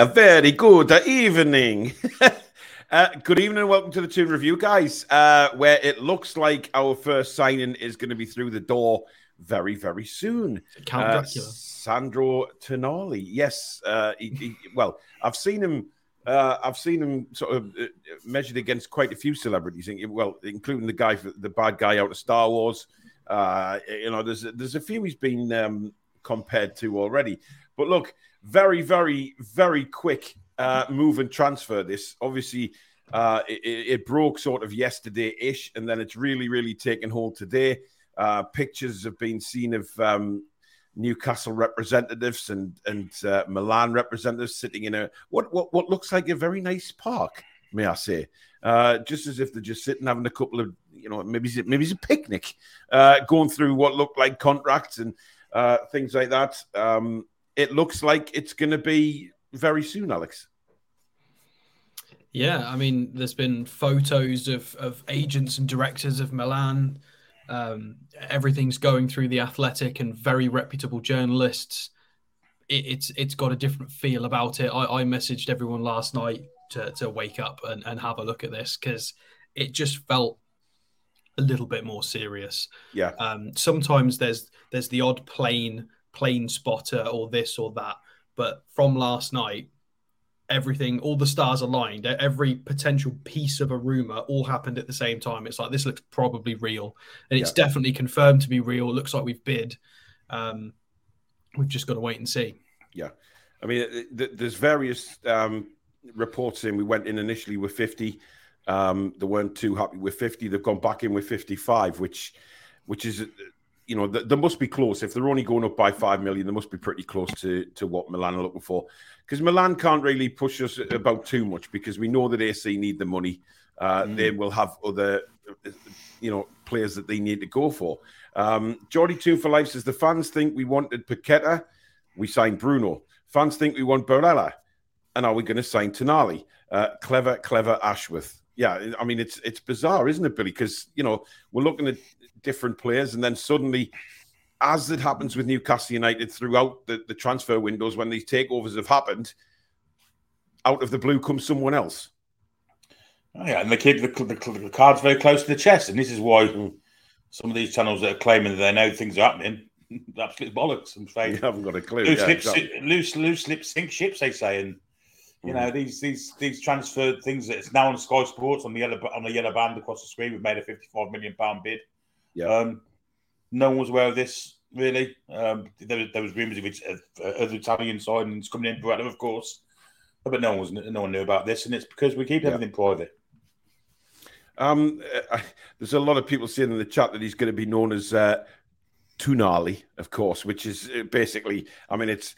Yeah, very good evening. uh, good evening and welcome to the Toon Review, guys, uh, where it looks like our first signing is going to be through the door very, very soon. Count Uh, Dracula. Sandro Tonali. Yes. Uh, he, he- well, I've seen him. Uh, I've seen him sort of uh, measured against quite a few celebrities. in- Well, including the guy, the bad guy out of Star Wars. Uh, you know, there's there's a few he's been um, compared to already. But look, very, very, very quick uh, move and transfer. This obviously uh, it, it broke sort of yesterday-ish, and then it's really, really taken hold today. Uh, pictures have been seen of um, Newcastle representatives and and uh, Milan representatives sitting in a what, what what looks like a very nice park, may I say, uh, just as if they're just sitting having a couple of you know maybe maybe it's a picnic, uh, going through what looked like contracts and uh, things like that. Um, it looks like it's going to be very soon, Alex. Yeah, I mean, there's been photos of of agents and directors of Milan. Um, everything's going through the Athletic and very reputable journalists. It, it's it's got a different feel about it. I, I messaged everyone last night to to wake up and, and have a look at this because it just felt a little bit more serious. Yeah, Um, sometimes there's there's the odd plane plane spotter or this or that, but from last night, everything, all the stars aligned. Every potential piece of a rumor all happened at the same time. It's like this looks probably real, and it's Yeah. definitely confirmed to be real. It looks like we've bid. Um, we've just got to wait and see. Yeah, I mean, th- th- there's various um, reports in. We went in initially with 50. Um, they weren't too happy with 50. They've gone back in with 55, which, which is, you know, th- they must be close. If they're only going up by five million, they must be pretty close to to what Milan are looking for. Because Milan can't really push us about too much because we know that AC need the money. Uh, They will have other, you know, players that they need to go for. Um, Geordie Two for Life says the fans think we wanted Paqueta, we signed Bruno. Fans think we want Barella, and are we going to sign Tonali? Uh, clever, clever Ashworth. Yeah, I mean it's it's bizarre, isn't it, Billy? Because you know we're looking at different players, and then suddenly, as it happens with Newcastle United throughout the, the transfer windows, when these takeovers have happened, out of the blue comes someone else. Oh, yeah, and they keep the, the, the cards very close to the chest, and this is why Mm. some of these channels that are claiming that they know things are happening, absolute bollocks. I'm You haven't got a clue. Loose, Yeah, lip, exactly. loose, loose lip sink ships, they say, and you Mhm. know these these these transfer things that it's now on Sky Sports on the yellow on the yellow band across the screen. We've made a 55 million pound bid. Yeah. Um, no one was aware of this really. Um, there, was- there was rumours of, it, of uh, other Italian signings coming in, Barella, of course, but no one was no one knew about this, and it's because we keep Yeah. everything private. Um, uh, there's a lot of people saying in the chat that he's going to be known as uh, Tunali, of course, which is uh, basically, I mean, it's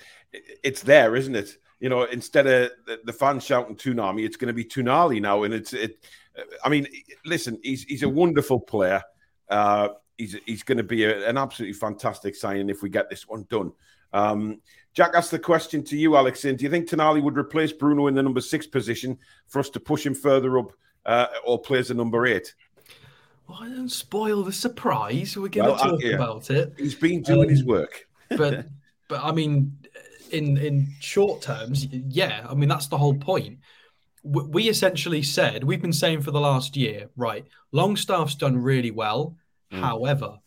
it's there, isn't it? You know, instead of the, the fans shouting Tunami, it's going to be Tunali now, and it's it. I mean, listen, he's he's a wonderful player. Uh, he's he's going to be a, an absolutely fantastic signing if we get this one done. Um, Jack asked the question to you, Alex. In, do you think Tonali would replace Bruno in the number six position for us to push him further up, uh, or plays a number eight? Why don't spoil the surprise? We're going to Well, uh, talk yeah. about it. He's been doing his Um, work. but but I mean, in in short terms, yeah, I mean that's the whole point. W- We essentially said we've been saying for the last year, right? Longstaff's done really well. Mm. However,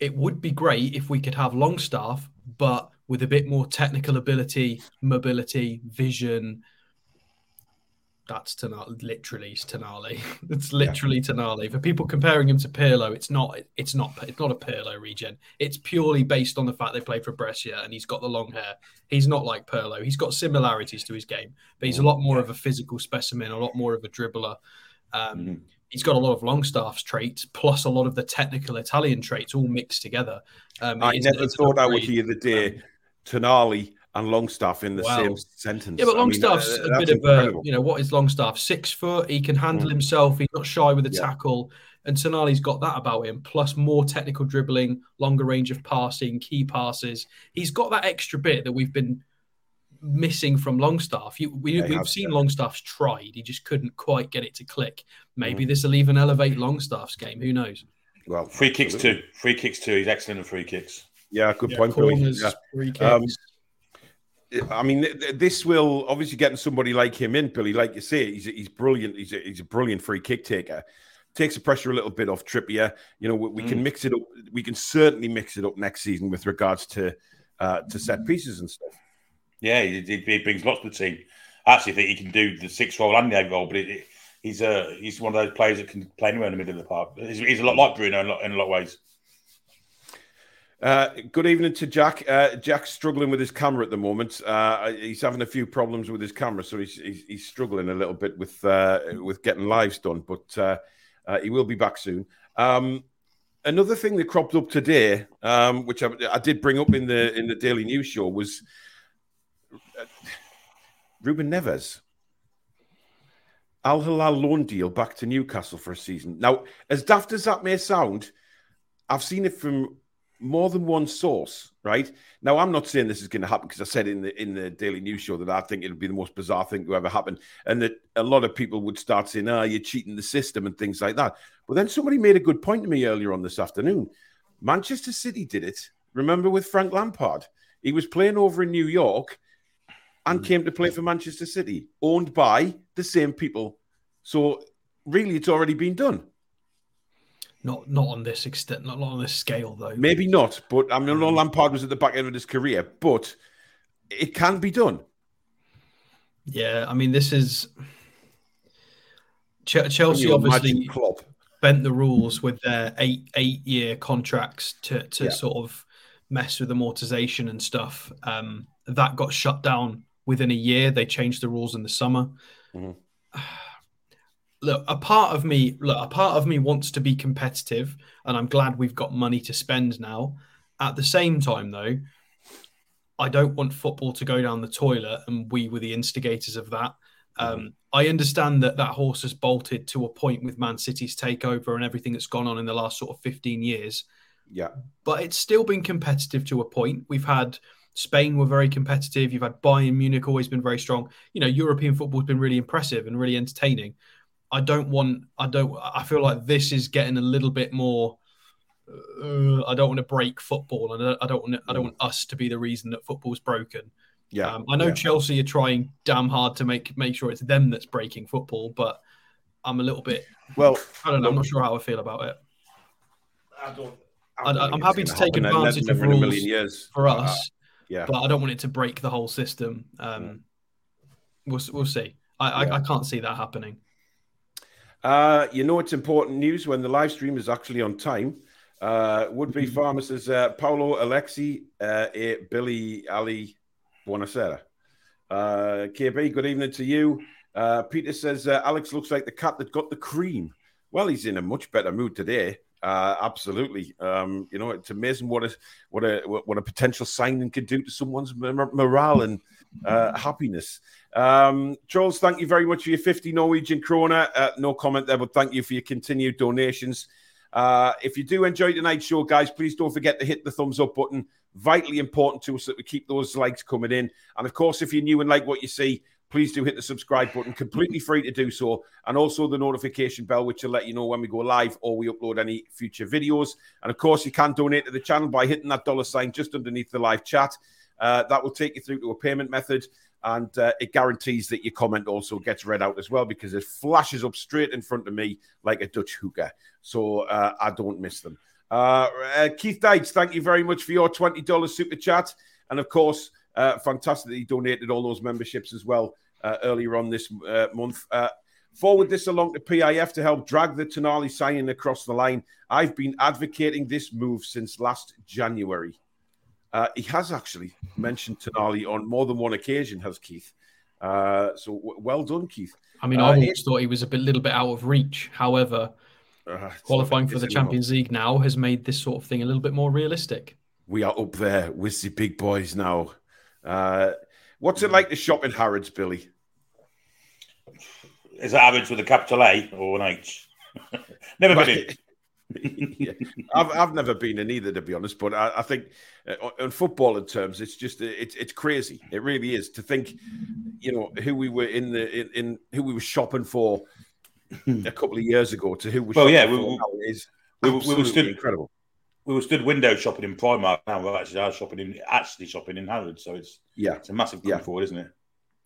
it would be great if we could have Longstaff, but with a bit more technical ability, mobility, vision. That's Tonali, literally it's Tonali. It's literally Tonali. For people comparing him to Pirlo, it's not. It's not. It's not a Pirlo regen. It's purely based on the fact they play for Brescia and he's got the long hair. He's not like Pirlo. He's got similarities to his game, but he's a lot more of a physical specimen, a lot more of a dribbler. Um, Mhm. He's got a lot of Longstaff's traits plus a lot of the technical Italian traits all mixed together. Um, I never thought I would hear the day Tonali and Longstaff in the Wow. same sentence. Yeah, but I mean, Longstaff's uh, a bit of a, you know, what is Longstaff? Six foot. He can handle Mm. himself. He's not shy with a Yeah. tackle. And Tonali's got that about him, plus more technical dribbling, longer range of passing, key passes. He's got that extra bit that we've been missing from Longstaff. You, we, we've has, seen yeah. Longstaff's tried. He just couldn't quite get it to click. Maybe Mm. this will even elevate Longstaff's game. Who knows? Well, Free kicks absolutely. too. Free kicks too. He's excellent at free kicks. Yeah, good Yeah, point, corners, Yeah. free kicks. Um, I mean, this will obviously getting somebody like him in, Billy. Like you say, he's he's brilliant. He's a, he's a brilliant free kick taker. Takes the pressure a little bit off Trippier. You know, we, we mm. can mix it up. We can certainly mix it up next season with regards to uh, to set pieces and stuff. Yeah, he, he brings lots to the team. I actually think he can do the six role and the eight role, but it, it, he's a uh, he's one of those players that can play anywhere in the middle of the park. He's, he's a lot like Bruno in a lot, in a lot of ways. Uh, good evening to Jack. Uh, Jack's struggling with his camera at the moment. Uh, he's having a few problems with his camera, so he's, he's, he's struggling a little bit with uh, with getting lives done. But uh, he will be back soon. Um, another thing that cropped up today, um, which I, I, did bring up in the in the Daily News show, was Ruben Neves. Al Hilal loan deal back to Newcastle for a season. Now, as daft as that may sound, I've seen it from more than one source, right? Now, I'm not saying this is going to happen because I said in the in the Daily News show that I think it'll be the most bizarre thing to ever happen, and that a lot of people would start saying, "Ah, oh, you're cheating the system" and things like that. But then somebody made a good point to me earlier on this afternoon. Manchester City did it. Remember with Frank Lampard, he was playing over in New York and came to play for Manchester City, owned by the same people. So really, it's already been done. Not not on this extent, not on this scale though. Maybe not, but I mean, mm. Lampard was at the back end of his career, but it can be done. Yeah, I mean, this is Ch- Chelsea obviously bent the rules with their eight eight year contracts to to yeah. sort of mess with amortization and stuff. Um, that got shut down within a year. They changed the rules in the summer. Mm-hmm. look, a part of me, look, a part of me wants to be competitive, and I'm glad we've got money to spend now. At the same time, though, I don't want football to go down the toilet, and we were the instigators of that. Mm-hmm. Um, I understand that that horse has bolted to a point with Man City's takeover and everything that's gone on in the last sort of 15 years. Yeah. But it's still been competitive to a point. We've had Spain were very competitive. You've had Bayern Munich always been very strong. You know, European football's been really impressive and really entertaining. I don't want. I don't. I feel like this is getting a little bit more. Uh, I don't want to break football, and I don't want. I don't want us to be the reason that football's broken. Yeah, um, I know yeah. Chelsea are trying damn hard to make make sure it's them that's breaking football, but I'm a little bit. Well, I don't know. I'm not sure how I feel about it. I don't. I am happy to take advantage of rules for us, yeah, but I don't want it to break the whole system. Um, we'll we'll see. I, yeah. I, I can't see that happening. Uh, you know, it's important news when the live stream is actually on time. Uh, would be mm-hmm. says uh, Paolo Alexi, uh, Billy Ali Buonasera. Uh, KB, good evening to you. Uh, Peter says uh, Alex looks like the cat that got the cream. Well, he's in a much better mood today. Uh, absolutely. Um, you know, it's amazing what a what a what a potential signing could do to someone's morale and uh, happiness. Um, Charles, thank you very much for your 50 Norwegian krona. Uh, no comment there, but thank you for your continued donations. Uh, if you do enjoy tonight's show, guys, please don't forget to hit the thumbs up button. Vitally important to us that we keep those likes coming in. And of course, if you're new and like what you see, please do hit the subscribe button, completely free to do so, and also the notification bell, which will let you know when we go live or we upload any future videos. And of course, you can donate to the channel by hitting that dollar sign just underneath the live chat. Uh, that will take you through to a payment method, and uh, it guarantees that your comment also gets read out as well because it flashes up straight in front of me like a Dutch hooker. So uh, I don't miss them. Uh, uh, Keith Dykes, thank you very much for your $20 super chat. And of course, uh, fantastic that he donated all those memberships as well uh, earlier on this uh, month. Uh, forward this along to PIF to help drag the Tonali signing across the line. I've been advocating this move since last January. Uh, he has actually mentioned Tonali on more than one occasion, has Keith. Uh, so w- well done, Keith. I mean, I always it, thought he was a bit, little bit out of reach. However, qualifying for the Champions League now has made this sort of thing a little bit more realistic. We are up there with the big boys now. Uh, what's it like to shop in Harrods, Billy? Is it Harrods with a capital A or an H? Never been yeah. I've, I've never been in either, to be honest. But I, I think, uh, in football in terms, it's just uh, it's it's crazy. It really is to think, you know, who we were in the in, in who we were shopping for a couple of years ago to who we. Well, yeah, we, we, we, we, were stood incredible. we were stood window shopping in Primark. Now we're actually are shopping in actually shopping in Harrods. So it's Yeah, it's a massive yeah. forward, isn't it?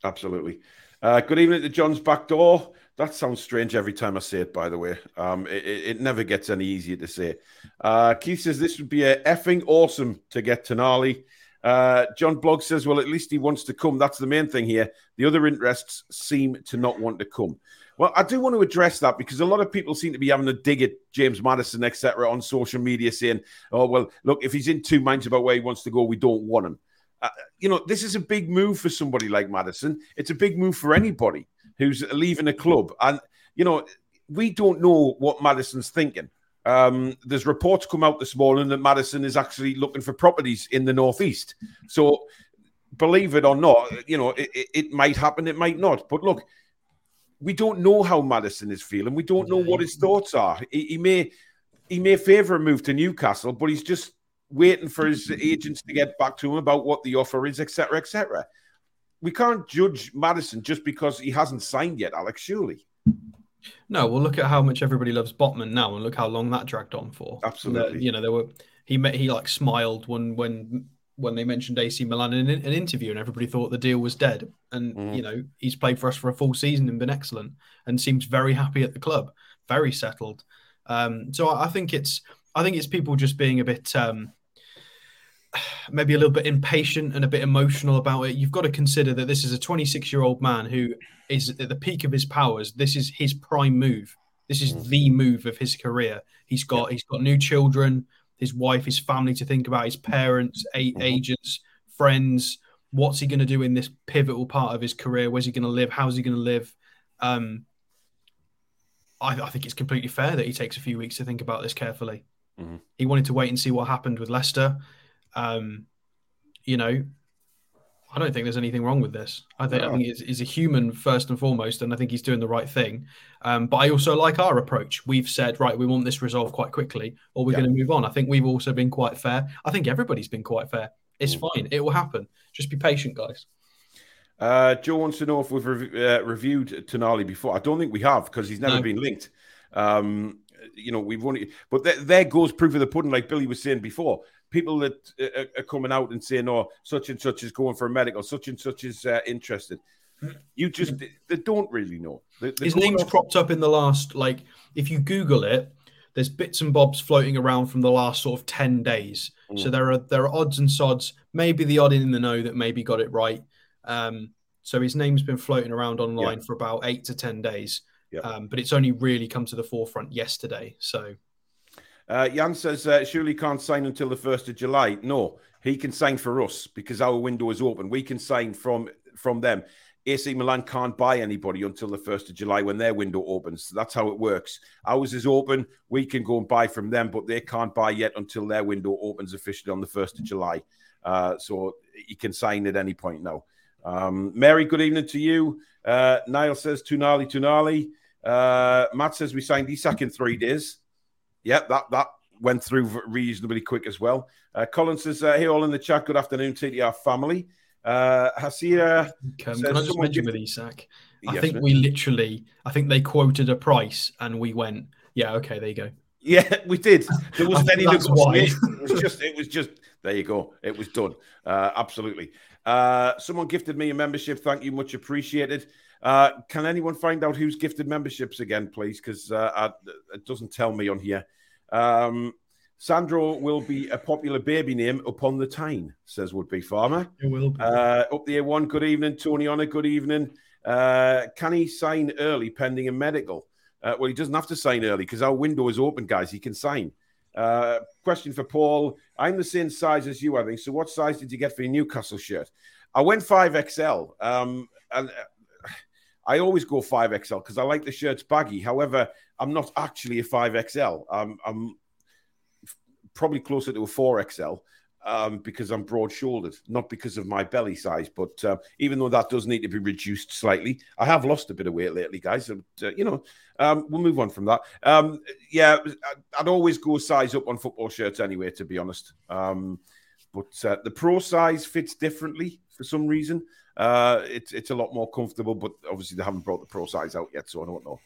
absolutely. Uh, good evening to John's back door. That sounds strange every time I say it, by the way. Um, it, it, never gets any easier to say. Uh, Keith says this would be a effing awesome to get Tonali. Uh, John Blog says, well, at least he wants to come. That's the main thing here. The other interests seem to not want to come. Well, I do want to address that because a lot of people seem to be having a dig at James Maddison, etc., on social media, saying, "Oh, well, look, if he's in two minds about where he wants to go, we don't want him." Uh, you know, this is a big move for somebody like Maddison. It's a big move for anybody who's leaving a club, and you know, we don't know what Maddison's thinking. Um, there's reports come out this morning that Maddison is actually looking for properties in the northeast. So, believe it or not, you know, it, it, might happen, it might not. But look, we don't know how Maddison is feeling. We don't know what his thoughts are. He, he may he may favour a move to Newcastle, but he's just waiting for his agents to get back to him about what the offer is, etc., etc. We can't judge Maddison just because he hasn't signed yet, Alex. Surely, No, well, look at how much everybody loves Botman now, and look how long that dragged on for. Absolutely. The- you know, there were he met he like smiled when when when they mentioned AC Milan in an, interview, and everybody thought the deal was dead. And Mhm. you know, he's played for us for a full season and been excellent, and seems very happy at the club, very settled. Um, so I, I think it's I think it's people just being a bit. Um, maybe a little bit impatient and a bit emotional about it. You've got to consider that this is a 26 year old man who is at the peak of his powers. This is his prime move. This is Mm. the move of his career. He's got he's got new children, his wife, his family to think about, his parents, a- Mhm. agents, friends. What's he going to do in this pivotal part of his career? Where's he going to live? How's he going to live? Um, I, I think it's completely fair that he takes a few weeks to think about this carefully. Mhm. He wanted to wait and see what happened with Leicester. Um, you know, I don't think there's anything wrong with this. I think I think he's, he's a human first and foremost, and I think he's doing the right thing. Um, but I also like our approach. We've said, right, we want this resolved quite quickly, or we're Yeah. going to move on. I think we've also been quite fair. I think everybody's been quite fair. It's Mm. fine. It will happen. Just be patient, guys. Uh, Joe wants to know if we've rev- uh, reviewed Tonali before. I don't think we have because he's never No. been linked. Um, you know, we've only, but there, there goes proof of the pudding, like Billy was saying before. People that uh, are coming out and saying, "Oh, such and such is going for a medical, such and such is uh, interested." You just they don't really know. They, His name's off- cropped up in the last, like, if you Google it, there's bits and bobs floating around from the last sort of 10 days. So Mm. there are there are odds and sods, maybe the odd in the know that maybe got it right. Um, so his name's been floating around online for about eight to 10 days. Yeah. Um, but it's only really come to the forefront yesterday. So Uh, Jan says, uh, surely can't sign until the 1st of July. No, he can sign for us because our window is open. We can sign from from them. AC Milan can't buy anybody until the 1st of July when their window opens. That's how it works. Ours is open. We can go and buy from them, but they can't buy yet until their window opens officially on the 1st of July. Uh, so he can sign at any point now. Um, Mary, good evening to you. Uh, Niall says, Tunali, Tunali. Uh, Matt says, we signed Isak in three days. Yep, that that went through reasonably quick as well. Uh, Colin says, uh, "Hey, all in the chat. Good afternoon, TTR family." Uh, Hasira, um, So can I just mention give- with Isak? I yes, think mate. we literally, I think they quoted a price and we went, yeah, okay, there you go. yeah, we did. There wasn't any negotiation. It was just, it was just. There you go. It was done. Uh, absolutely. Uh, someone gifted me a membership. Thank you, much appreciated. Uh, can anyone find out who's gifted memberships again, please? Because uh, it doesn't tell me on here. Um, Sandro will be a popular baby name upon the time, says would be farmer. It will be. Uh, up the A1, good evening. Tony Honor, good evening. Uh, can he sign early pending a medical? Uh, well, he doesn't have to sign early because our window is open, guys. He can sign. Uh, question for Paul. I'm the same size as you, I think. So, what size did you get for your Newcastle shirt? I went 5XL. Um, and uh, I always go 5XL because I like the shirts baggy. However, I'm not actually a 5XL. Um, I'm probably closer to a 4XL um, because I'm broad shouldered, not because of my belly size. But uh, even though that does need to be reduced slightly, I have lost a bit of weight lately, guys. Uh, you know, um, we'll move on from that. Um, yeah, I'd always go size up on football shirts anyway, to be honest. Um, but uh, the pro size fits differently for some reason. Uh, it's it's a lot more comfortable, but obviously they haven't brought the pro size out yet, so I don't know.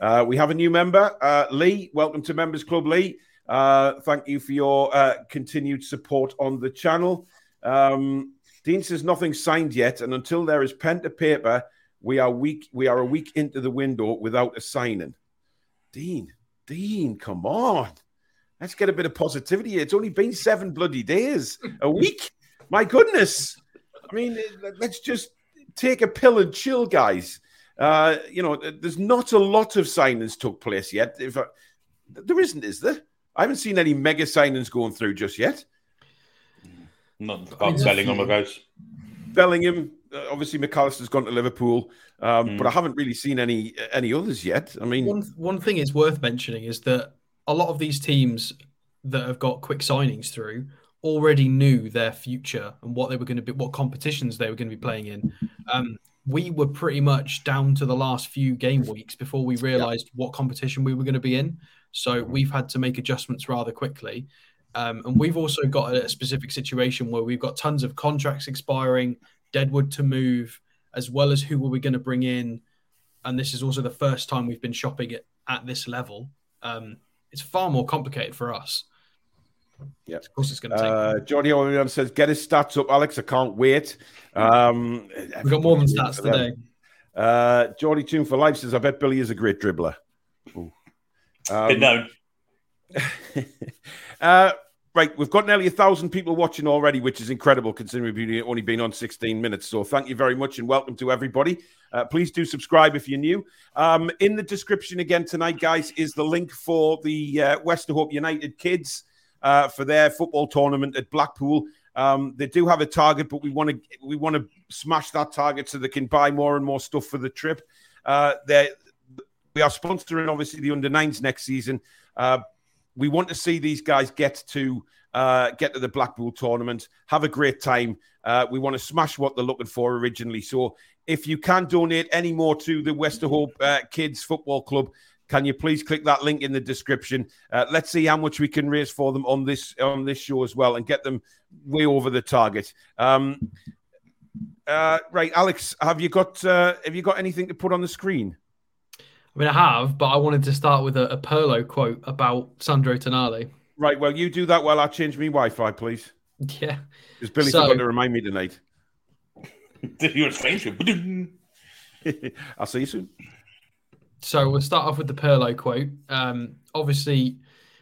Uh, we have a new member, uh, Lee. Welcome to Members Club, Lee. Uh, thank you for your uh, continued support on the channel. Um, Dean says nothing signed yet, and until there is pen to paper, we are week. We are a week into the window without a signing. Dean, Dean, come on, let's get a bit of positivity. It's only been seven bloody days, a week. My goodness. I mean, let's just take a pill and chill, guys. Uh, you know, there's not a lot of signings took place yet. If I, there isn't, is there? I haven't seen any mega signings going through just yet. Not about Bellingham, I guess. Bellingham, obviously McAllister's gone to Liverpool, um, mm. but I haven't really seen any any others yet. I mean, one one thing is worth mentioning is that a lot of these teams that have got quick signings through already knew their future and what they were going to be, what competitions they were going to be playing in. Um, we were pretty much down to the last few game weeks before we realized yeah. what competition we were going to be in. So we've had to make adjustments rather quickly. Um, and we've also got a specific situation where we've got tons of contracts expiring, Deadwood to move, as well as who are we going to bring in. And this is also the first time we've been shopping it at this level. Um, it's far more complicated for us. Yeah, of course it's going to take. Uh, Johnny Williams says, "Get his stats up, Alex. I can't wait." Um, We've got more than stats today. Uh, Geordie Toon for Life says, "I bet Billy is a great dribbler." Um, no. uh, right, we've got nearly a thousand people watching already, which is incredible considering we've only been on 16 minutes. So thank you very much and welcome to everybody. Uh, please do subscribe if you're new. Um, in the description again tonight, guys, is the link for the uh, Westerhope United kids uh, for their football tournament at Blackpool. Um, they do have a target, but we want to we want to smash that target so they can buy more and more stuff for the trip. Uh, we are sponsoring obviously the under nines next season. Uh, we want to see these guys get to uh, get to the Blackpool tournament, have a great time. Uh, we want to smash what they're looking for originally. So if you can donate any more to the Westerhope uh, Kids Football Club, can you please click that link in the description? Uh, let's see how much we can raise for them on this on this show as well, and get them way over the target. Um, uh, right, Alex, have you got uh, have you got anything to put on the screen? I mean, I have, but I wanted to start with a, a Pirlo quote about Sandro Tonali. Right. Well, you do that while I change my Wi-Fi, please. Yeah. Because Billy so, forgot to remind me tonight. You're strange. I'll see you soon. So we'll start off with the Pirlo quote. Um, obviously,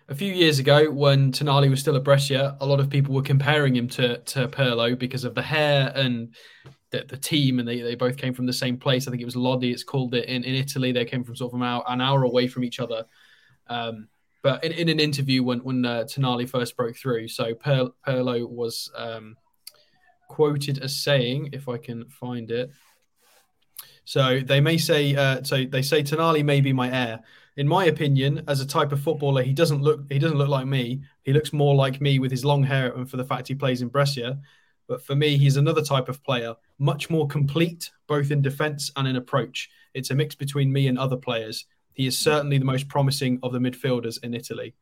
a few years ago, when Tonali was still at Brescia, a lot of people were comparing him to to Pirlo because of the hair and the, the team, and they, they both came from the same place. I think it was Lodi. It's called it in, in Italy. They came from sort of an hour, an hour away from each other. Um, but in, in an interview when when uh, Tonali first broke through, so per, Pirlo was um, quoted as saying, if I can find it. So they may say, uh, so they say Tonali may be my heir. In my opinion, as a type of footballer, he doesn't look he doesn't look like me. He looks more like me with his long hair and for the fact he plays in Brescia. But for me, he's another type of player, much more complete, both in defence and in approach. It's a mix between me and other players. He is certainly the most promising of the midfielders in Italy.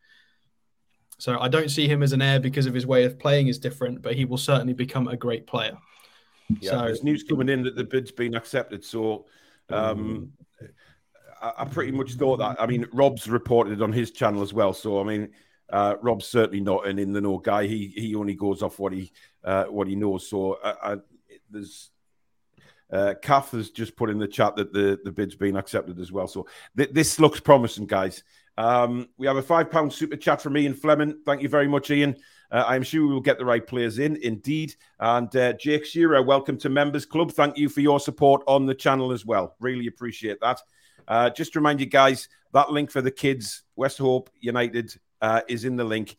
So I don't see him as an heir because of his way of playing is different, but he will certainly become a great player. Yeah, so, there's news coming in that the bid's been accepted. So um, I, I, pretty much thought that. I mean, Rob's reported on his channel as well. So I mean, uh, Rob's certainly not an in the know guy. He he only goes off what he uh, what he knows. So I, I, there's uh, Kath has just put in the chat that the, the bid's been accepted as well. So th- this looks promising, guys. Um, we have a five pound super chat from Ian Fleming. Thank you very much, Ian. Uh, I'm sure we will get the right players in, indeed. And uh, Jake Shearer, welcome to Members Club. Thank you for your support on the channel as well. Really appreciate that. Uh, just to remind you guys, that link for the kids, Westerhope United, uh, is in the link,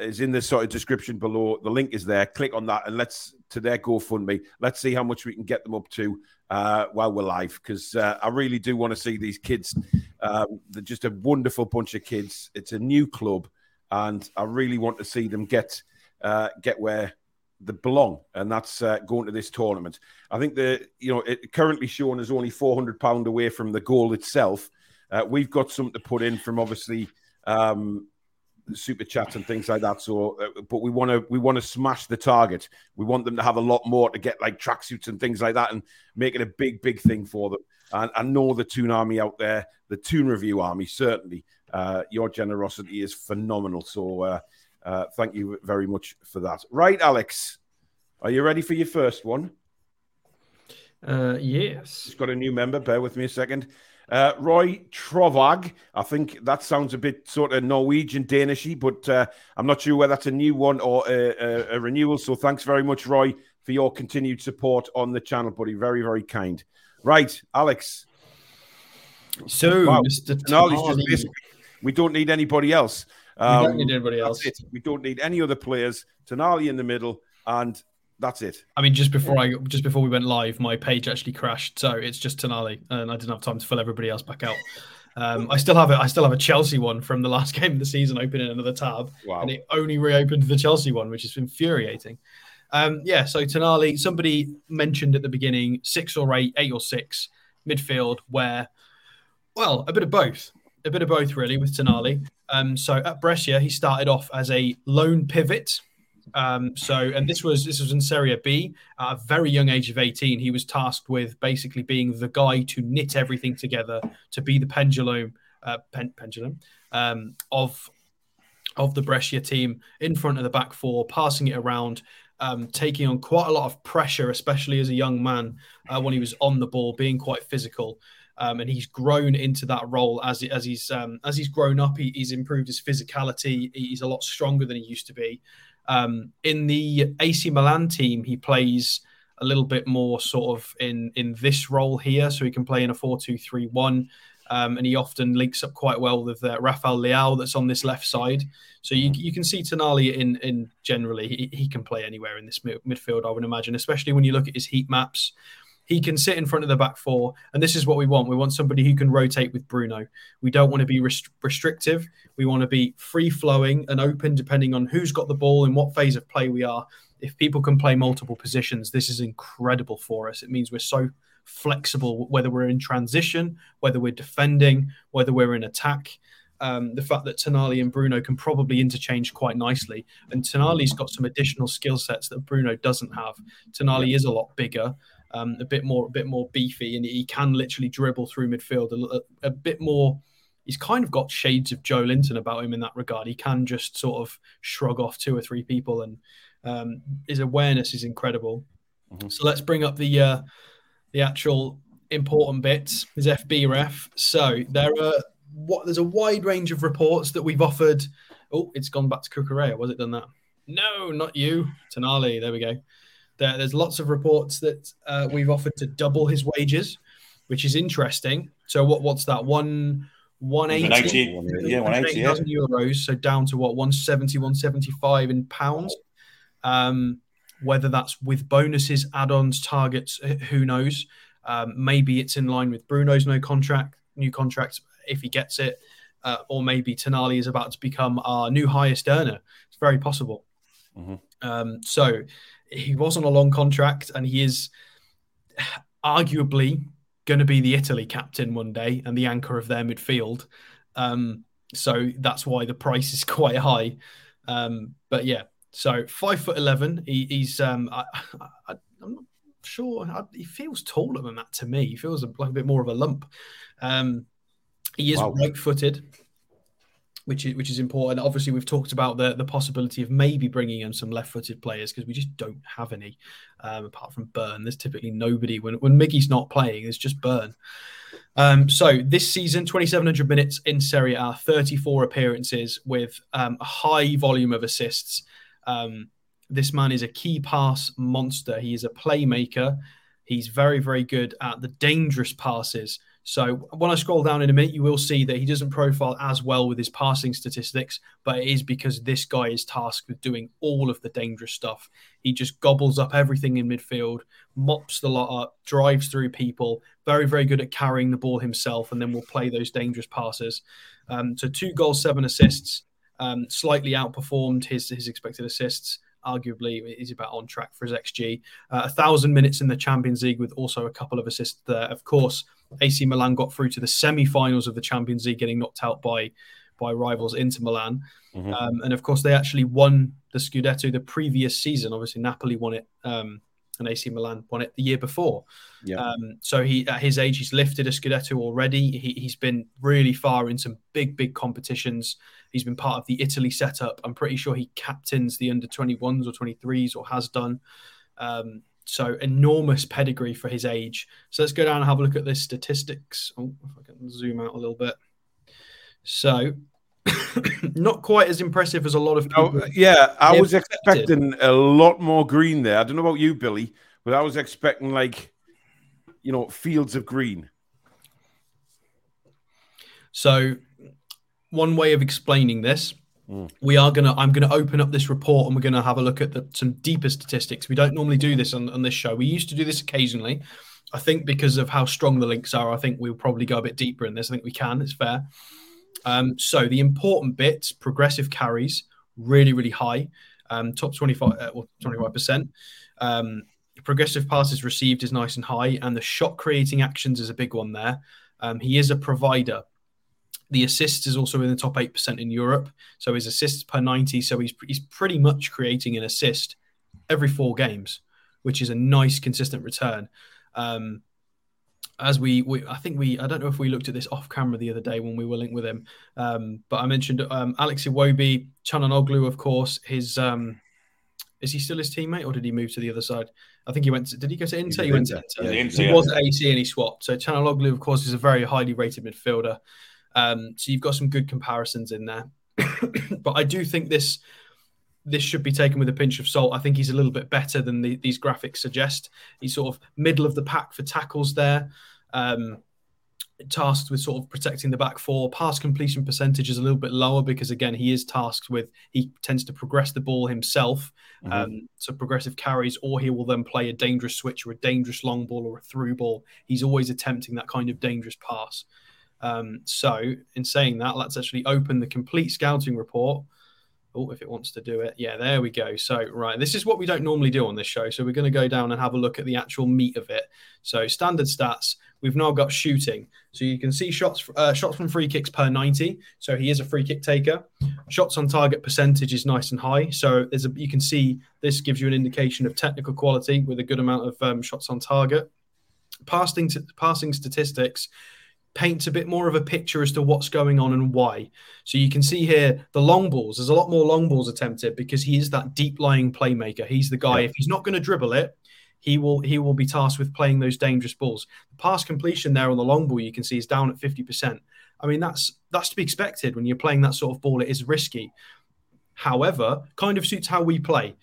is in the sort of description below. The link is there. Click on that and let's to their GoFundMe. Let's see how much we can get them up to uh, while we're live because uh, I really do want to see these kids. Um, they're just a wonderful bunch of kids. It's a new club and I really want to see them get uh, get where they belong, and that's uh, going to this tournament. I think the you know it currently shown is only four hundred pound away from the goal itself. Uh, we've got something to put in from obviously um, super chats and things like that. So, uh, but we want to we want to smash the target. We want them to have a lot more to get like tracksuits and things like that, and make it a big big thing for them. And I know the Toon Army out there, the Toon Review Army certainly Uh, your generosity is phenomenal. So uh, uh, thank you very much for that. Right, Alex, are you ready for your first one? Uh, yes. He's got a new member. Bear with me a second. Uh, Roy Trovag. I think that sounds a bit sort of Norwegian, Danishy, but uh, I'm not sure whether that's a new one or a, a, a, renewal. So thanks very much, Roy, for your continued support on the channel, buddy. Very, very kind. Right, Alex. So, wow. Mr. Tonali. we don't need anybody else. Um, we don't um, need anybody else. We don't need any other players. Tonali in the middle, and that's it. I mean, just before I just before we went live, my page actually crashed, so it's just Tonali, and I didn't have time to fill everybody else back out. Um, I still have a I still have a Chelsea one from the last game of the season open in another tab, wow. and it only reopened the Chelsea one, which is infuriating. Um, yeah, so Tonali, somebody mentioned at the beginning six or eight, eight or six midfield, where well, a bit of both, a bit of both really with Tonali. Um, so at Brescia, he started off as a lone pivot um, so, and this was this was in Serie B at a very young age of 18. He was tasked with basically being the guy to knit everything together, to be the pendulum, uh, pen, pendulum um, of of the Brescia team in front of the back four, passing it around, um, taking on quite a lot of pressure, especially as a young man uh, when he was on the ball, being quite physical. Um, and he's grown into that role as as he's um, as he's grown up. He, he's improved his physicality. He's a lot stronger than he used to be. Um, in the AC Milan team, he plays a little bit more sort of in in this role here, so he can play in a four-two-three-one. Um, and he often links up quite well with uh, Rafael Leao that's on this left side. So you, you can see Tonali in in generally he, he can play anywhere in this midfield. I would imagine, especially when you look at his heat maps. He can sit in front of the back four, and this is what we want. We want somebody who can rotate with Bruno. We don't want to be rest- restrictive. We want to be free flowing and open, depending on who's got the ball and what phase of play we are. If people can play multiple positions, this is incredible for us. It means we're so flexible, whether we're in transition, whether we're defending, whether we're in attack. Um, the fact that Tonali and Bruno can probably interchange quite nicely. And Tonali's got some additional skill sets that Bruno doesn't have. Tonali is a lot bigger um, a bit more a bit more beefy, and he can literally dribble through midfield a, a, bit more. He's kind of got shades of Joelinton about him in that regard. He can just sort of shrug off two or three people, and um, his awareness is incredible. Mm-hmm. So let's bring up the uh, the actual important bits. His FBref. So there are what there's a wide range of reports that we've offered. Oh, it's gone back to Cucurella. Was it done that? No, not you, Tonali. There we go. There, there's lots of reports that uh, we've offered to double his wages, which is interesting. So what what's that? One 180, 180 yeah, 180 yeah. euros. So down to what 170, 175 in pounds. Um, whether that's with bonuses, add-ons, targets, who knows? Um, maybe it's in line with Bruno's no contract, new contract if he gets it, uh, or maybe Tonali is about to become our new highest earner. It's very possible. Mm-hmm. Um, so he was on a long contract and he is arguably going to be the Italy captain one day and the anchor of their midfield. Um, so that's why the price is quite high. Um, but yeah, so five foot eleven. He, he's um, I, am not sure. I, he feels taller than that to me. He feels like a bit more of a lump. Um, he is wow. right footed which is which is important. Obviously, we've talked about the the possibility of maybe bringing in some left-footed players because we just don't have any um, apart from Burn. There's typically nobody when when Miggy's not playing. It's just Burn. Um, so this season, 2,700 minutes in Serie A, 34 appearances with um, a high volume of assists. Um, this man is a key pass monster. He is a playmaker. He's very, very good at the dangerous passes. So when I scroll down in a minute, you will see that he doesn't profile as well with his passing statistics, but it is because this guy is tasked with doing all of the dangerous stuff. He just gobbles up everything in midfield, mops the lot up, drives through people, very, very good at carrying the ball himself, and then will play those dangerous passes. Um, so two goals, seven assists, um, slightly outperformed his, his expected assists arguably he's about on track for his XG. Uh, a thousand minutes in the Champions League with also a couple of assists there. Of course, AC Milan got through to the semi-finals of the Champions League, getting knocked out by by rivals Inter Milan, mm-hmm. um, and of course they actually won the Scudetto the previous season. Obviously, Napoli won it um, and AC Milan won it the year before. Yeah. Um, so he at his age he's lifted a Scudetto already. He, he's been really far in some big big competitions. He's been part of the Italy setup. I'm pretty sure he captains the under 21s or 23s or has done. So enormous pedigree for his age. So let's go down and have a look at the statistics. Oh, if I can zoom out a little bit. So not quite as impressive as a lot of people. Yeah, I was expecting a lot more green there. I don't know about you, Billy, but I was expecting like, you know, fields of green. So, one way of explaining this, Mm. we are gonna. I'm gonna open up this report and we're gonna have a look at the, some deeper statistics. We don't normally do this on, on this show. We used to do this occasionally. I think because of how strong the links are, I think we'll probably go a bit deeper in this. I think we can. It's fair. Um, so the important bits, progressive carries, really, really high, um, top 25 uh, or 25 percent. Um, progressive passes received is nice and high, and the shot creating actions is a big one there. Um, he is a provider. The assists is also in the top eight percent in Europe. So his assists per ninety. So he's he's pretty much creating an assist every four games, which is a nice consistent return. Um, as we, we, I think we, I don't know if we looked at this off camera the other day when we were linked with him, um, but I mentioned um, Alex Iwobi, Calhanoglu, of course. His um, is he still his teammate or did he move to the other side? I think he went. To, did he go to Inter? did He went to Inter. Inter. Yeah, Inter, He yeah. was at AC and he swapped. So Calhanoglu, of course, is a very highly rated midfielder. Um, so you've got some good comparisons in there. but I do think this this should be taken with a pinch of salt. I think he's a little bit better than the, these graphics suggest. He's sort of middle of the pack for tackles there. Um, tasked with sort of protecting the back four. Pass completion percentage is a little bit lower because again he is tasked with he tends to progress the ball himself. Mhm. Um, so progressive carries, or he will then play a dangerous switch or a dangerous long ball or a through ball. He's always attempting that kind of dangerous pass. Um, so in saying that, let's actually open the complete scouting report. Oh, if it wants to do it. Yeah, there we go. So, right, this is what we don't normally do on this show. So, we're going to go down and have a look at the actual meat of it. So, standard stats, we've now got shooting. So, you can see shots uh, shots from free kicks per 90. So, he is a free kick taker. Shots on target percentage is nice and high. So, there's a you can see this gives you an indication of technical quality with a good amount of um, shots on target. Passing to, passing statistics paints a bit more of a picture as to what's going on and why. So you can see here the long balls. There's a lot more long balls attempted because he is that deep lying playmaker. He's the guy. Yeah. If he's not going to dribble it, he will he will be tasked with playing those dangerous balls. The pass completion there on the long ball you can see is down at 50%. I mean that's that's to be expected when you're playing that sort of ball. It is risky. However, kind of suits how we play.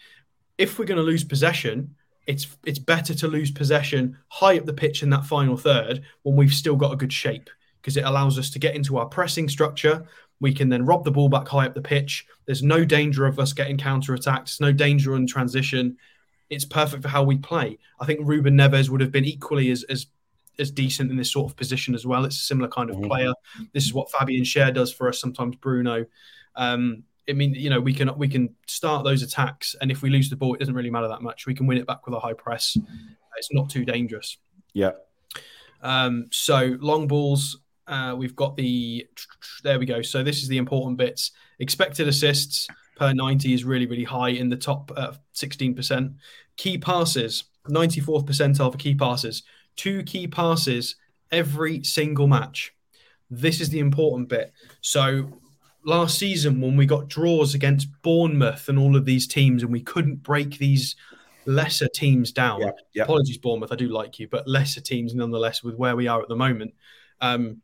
If we're going to lose possession, it's it's better to lose possession high up the pitch in that final third when we've still got a good shape because it allows us to get into our pressing structure. We can then rob the ball back high up the pitch. There's no danger of us getting counter attacked. There's no danger in transition. It's perfect for how we play. I think Ruben Neves would have been equally as as as decent in this sort of position as well. It's a similar kind of Mhm. player. This is what Fabian Schär does for us sometimes. Bruno. Um, I mean, you know, we can we can start those attacks, and if we lose the ball, it doesn't really matter that much. We can win it back with a high press. It's not too dangerous. Yeah. Um, so long balls, uh, we've got the there we go. So this is the important bits. Expected assists per 90 is really, really high in the top uh, 16%. Key passes, 94th percentile for key passes. Two key passes every single match. This is the important bit. So last season when we got draws against Bournemouth and all of these teams and we couldn't break these lesser teams down. Yeah, yeah. Apologies, Bournemouth. I do like you, but lesser teams nonetheless with where we are at the moment. Um,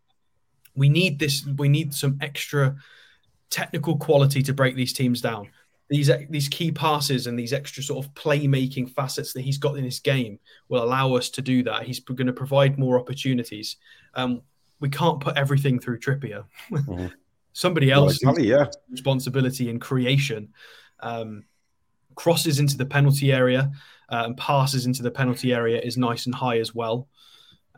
we need this. We need some extra technical quality to break these teams down. These these key passes and these extra sort of playmaking facets that he's got in his game will allow us to do that. He's going to provide more opportunities. Um, we can't put everything through Trippier. Mhm. Somebody Well, else exactly, yeah. responsibility in creation. Um, crosses into the penalty area uh, and passes into the penalty area is nice and high as well.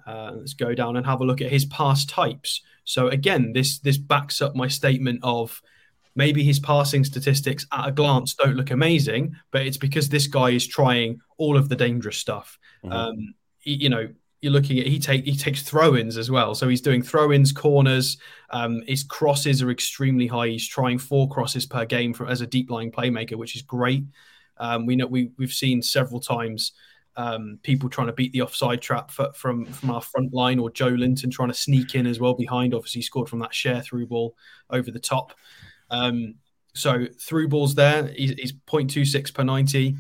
Uh, let's go down and have a look at his pass types. So again, this this backs up my statement of maybe his passing statistics at a glance don't look amazing, but it's because this guy is trying all of the dangerous stuff. Mhm. Um, you know, you're looking at he take he takes throw-ins as well. So he's doing throw-ins, corners. Um, his crosses are extremely high. He's trying four crosses per game for, as a deep lying playmaker, which is great. Um, we know we we've seen several times um, people trying to beat the offside trap for, from from our front line, or Joelinton trying to sneak in as well behind. Obviously, scored from that Schär through ball over the top. Um, so through balls there, he's, he's 0.26 per 90.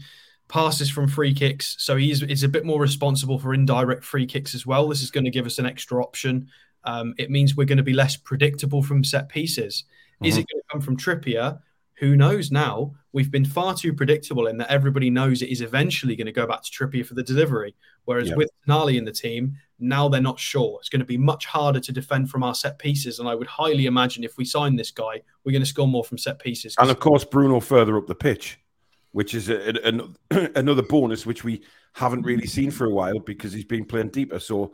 Passes from free kicks, so he's is a bit more responsible for indirect free kicks as well. This is going to give us an extra option. Um, it means we're going to be less predictable from set pieces. Mm-hmm. Is it going to come from Trippier? Who knows now? We've been far too predictable in that everybody knows it is eventually going to go back to Trippier for the delivery. Whereas yeah. with Tonali in the team, now they're not sure. It's going to be much harder to defend from our set pieces. And I would highly imagine if we sign this guy, we're going to score more from set pieces. And of course, Bruno further up the pitch, which is a, a, another bonus which we haven't really seen for a while because he's been playing deeper. So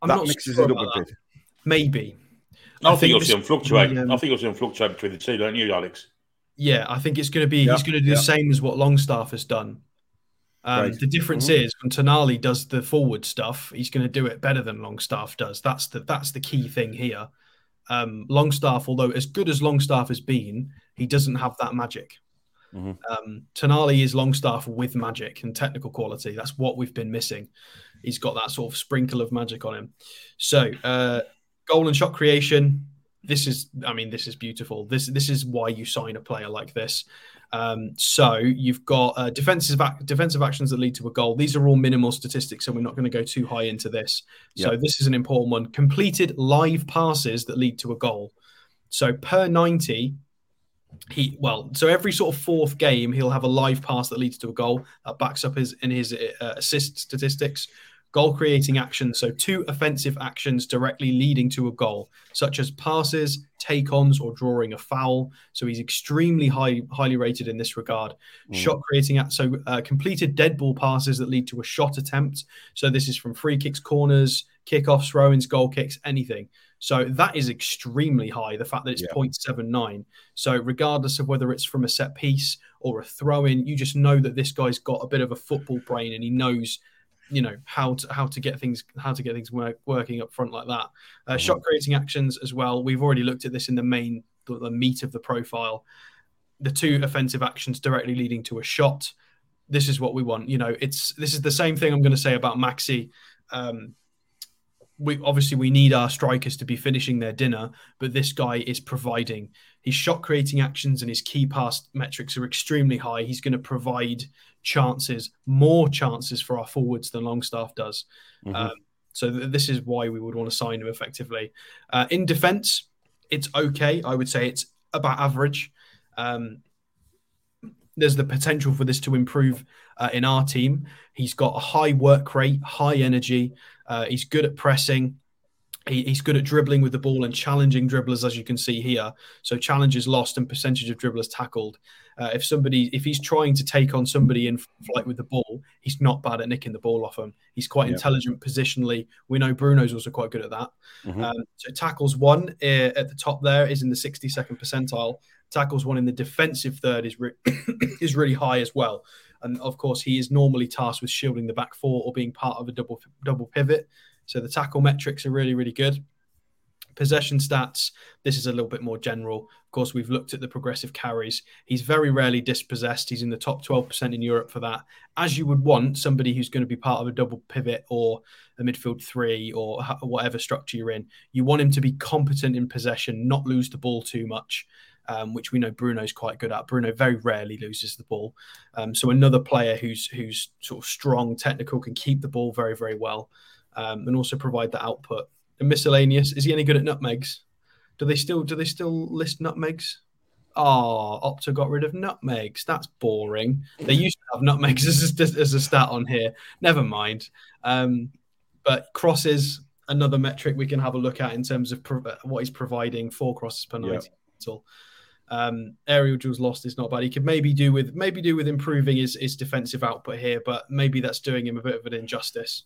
I'm that mixes sure it up a bit. Maybe. I, I think, think you'll see him fluctuate. Um, I think you'll see him fluctuate between the two, don't you, Alex? Yeah, I think it's going to be. He's going to do the same as what Longstaff has done. Um, right. The difference mm-hmm. is when Tonali does the forward stuff, he's going to do it better than Longstaff does. That's the that's the key thing here. Um, Longstaff, although as good as Longstaff has been, he doesn't have that magic. Mm-hmm. Um, Tonali is Longstaff with magic and technical quality. That's what we've been missing. He's got that sort of sprinkle of magic on him. So, uh, goal and shot creation, this is i mean this is beautiful this this is why you sign a player like this um, so you've got uh, defensive ac- defensive actions that lead to a goal these are all minimal statistics so we're not going to go too high into this yep. so this is an important one completed live passes that lead to a goal so per 90 he well so every sort of fourth game he'll have a live pass that leads to a goal that backs up his in his uh, assist statistics goal creating actions, so two offensive actions directly leading to a goal, such as passes, take ons, or drawing a foul. So he's extremely high, highly rated in this regard. Mm. Shot creating, at so uh, completed dead ball passes that lead to a shot attempt. So this is from free kicks, corners, kickoffs, throw ins, goal kicks, anything. So that is extremely high, the fact that it's yeah. 0.79. So regardless of whether it's from a set piece or a throw in, you just know that this guy's got a bit of a football brain and he knows you know how to how to get things how to get things work, working up front like that. Uh, mm-hmm. Shot creating actions as well. We've already looked at this in the main the, the meat of the profile. The two offensive actions directly leading to a shot. This is what we want. You know, it's this is the same thing I'm going to say about Maxi. Um, we obviously we need our strikers to be finishing their dinner, but this guy is providing. His shot creating actions and his key pass metrics are extremely high. He's going to provide chances, more chances for our forwards than Longstaff does. Mm-hmm. Um, so th- this is why we would want to sign him effectively. Uh, in defence, it's okay. I would say it's about average. Um, there's the potential for this to improve uh, in our team. He's got a high work rate, high energy. Uh, he's good at pressing. He, he's good at dribbling with the ball and challenging dribblers, as you can see here. So challenges lost and percentage of dribblers tackled. Uh, if somebody, if he's trying to take on somebody in flight with the ball, he's not bad at nicking the ball off him. He's quite yeah. intelligent positionally. We know Bruno's also quite good at that. Mm-hmm. Um, so tackles one uh, at the top there is in the 62nd percentile. Tackles one in the defensive third is re- is really high as well. And of course, he is normally tasked with shielding the back four or being part of a double double pivot. So the tackle metrics are really, really good. Possession stats, this is a little bit more general. Of course, we've looked at the progressive carries. He's very rarely dispossessed. He's in the top 12% in Europe for that. As you would want somebody who's going to be part of a double pivot or a midfield three or whatever structure you're in, you want him to be competent in possession, not lose the ball too much. Um, which we know Bruno's quite good at. Bruno very rarely loses the ball, um, so another player who's who's sort of strong, technical, can keep the ball very very well um, and also provide the output. And miscellaneous, is he any good at nutmegs? Do they still do they still list nutmegs? Oh, Opta got rid of nutmegs. That's boring. They used to have nutmegs as a, as a stat on here. Never mind. Um, but crosses, another metric we can have a look at in terms of what he's providing for crosses per night. Yep. Um, aerial duels lost is not bad. He could maybe do with maybe do with improving his, his defensive output here, but maybe that's doing him a bit of an injustice.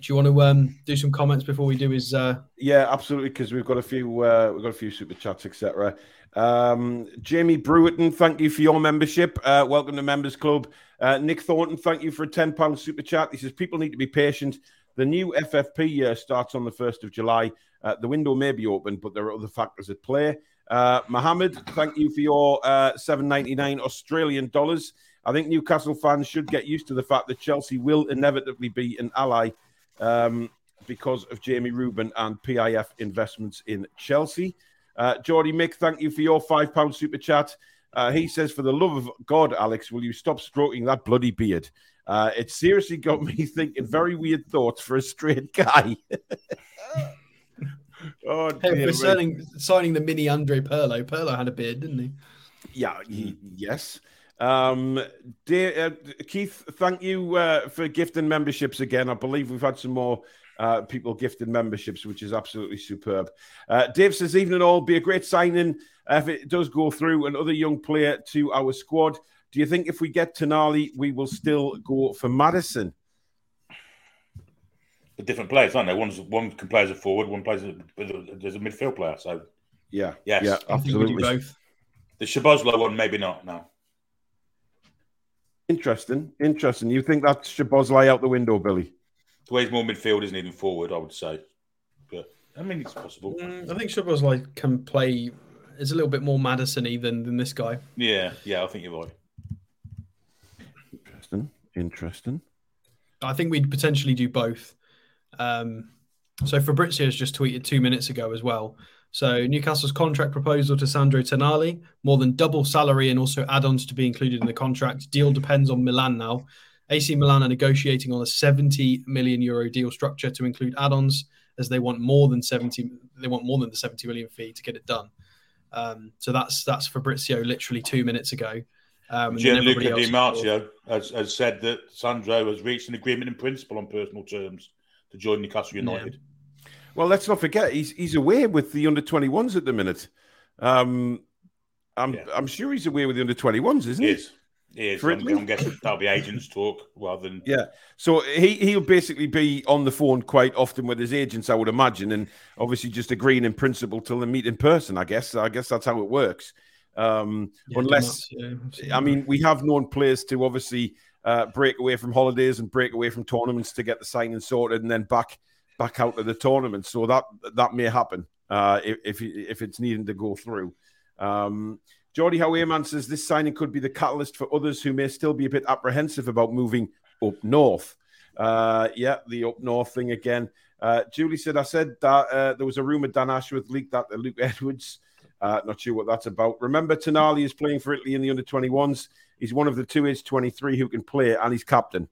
Do you want to um, do some comments before we do his? Uh... Yeah, absolutely. Because we've got a few, uh, we've got a few super chats, etc. Um, Jamie Brewerton, thank you for your membership. Uh, welcome to Members Club. Uh, Nick Thornton, thank you for a ten pound super chat. He says people need to be patient. The new FFP year starts on the first of July. Uh, the window may be open, but there are other factors at play. Uh, Mohammed, thank you for your uh, seven ninety nine Australian dollars. I think Newcastle fans should get used to the fact that Chelsea will inevitably be an ally um, because of Jamie Reuben and PIF investments in Chelsea. Uh, Geordie Mick, thank you for your five pound super chat. Uh, he says, "For the love of God, Alex, will you stop stroking that bloody beard? Uh, it seriously got me thinking very weird thoughts for a straight guy." oh, hey, for signing, signing the mini Andre Pirlo. Pirlo had a beard, didn't he? Yeah, he, yes. Um, dear, uh, Keith, thank you uh, for gifting memberships again. I believe we've had some more uh, people gifted memberships, which is absolutely superb. Uh, Dave says, evening all, be a great signing if it does go through another young player to our squad. Do you think if we get Tonali, we will still go for Maddison? The different players, aren't they? One's one can play as a forward, one plays as a, as a midfield player. So, yeah, yes, yeah, absolutely. both. The Szoboszlai one, maybe not. No. Interesting, interesting. You think that's Szoboszlai out the window, Billy? The way he's more midfield isn't even forward, I would say. But I mean, it's possible. Mm, I think Szoboszlai can play. Is a little bit more Maddison-y than than this guy. Yeah, yeah, I think you're right. Interesting, interesting. I think we'd potentially do both. Um, so Fabrizio has just tweeted two minutes ago as well. So Newcastle's contract proposal to Sandro Tonali, more than double salary and also add-ons to be included in the contract. Deal depends on Milan now. AC Milan are negotiating on a 70 million euro deal structure to include add-ons, as they want more than 70. They want more than the 70 million fee to get it done. Um, so that's that's Fabrizio literally two minutes ago. Um, Gianluca Di Marzio has, has, said that Sandro has reached an agreement in principle on personal terms to join Newcastle United. Yeah. Well, let's not forget he's he's away with the under 21s at the minute. Um, I'm yeah. I'm sure he's away with the under 21s, isn't he? Is. Yeah, so I'm, I'm, guessing that'll be agents talk rather than yeah. So he he'll basically be on the phone quite often with his agents, I would imagine, and obviously just agreeing in principle till they meet in person. I guess I guess that's how it works. Um, yeah, unless yeah, I mean, we have known players to obviously uh, break away from holidays and break away from tournaments to get the signing sorted, and then back back out of the tournament. So that that may happen uh, if if it's needing to go through. Um, Geordie Howeman says this signing could be the catalyst for others who may still be a bit apprehensive about moving up north. Uh, yeah, the up north thing again. Uh, Julie said, I said that uh, there was a rumor Dan Ashworth leaked that to Luke Edwards. Uh, not sure what that's about. Remember, Tonali is playing for Italy in the under 21s. He's one of the two age 23 who can play, and he's captain.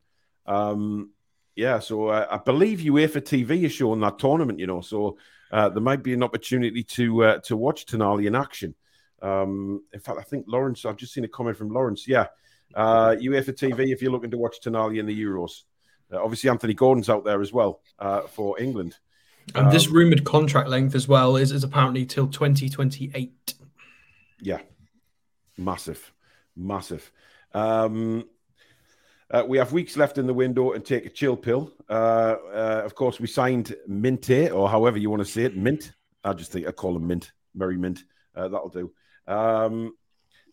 Um, yeah, so uh, I believe UEFA TV is showing that tournament, you know, so uh, there might be an opportunity to uh, to watch Tonali in action. Um, in fact, I think Lawrence, I've just seen a comment from Lawrence. Yeah, uh, UEFA TV, if you're looking to watch Tonali in the Euros. Uh, obviously, Anthony Gordon's out there as well uh, for England. And um, this rumored contract length as well is, is apparently till 2028. Yeah, massive, massive. Um, uh, we have weeks left in the window and take a chill pill. Uh, uh, of course, we signed Minteh, or however you want to say it, Mint. I just think I call him Mint, Merry Mint. Uh, that'll do. Um,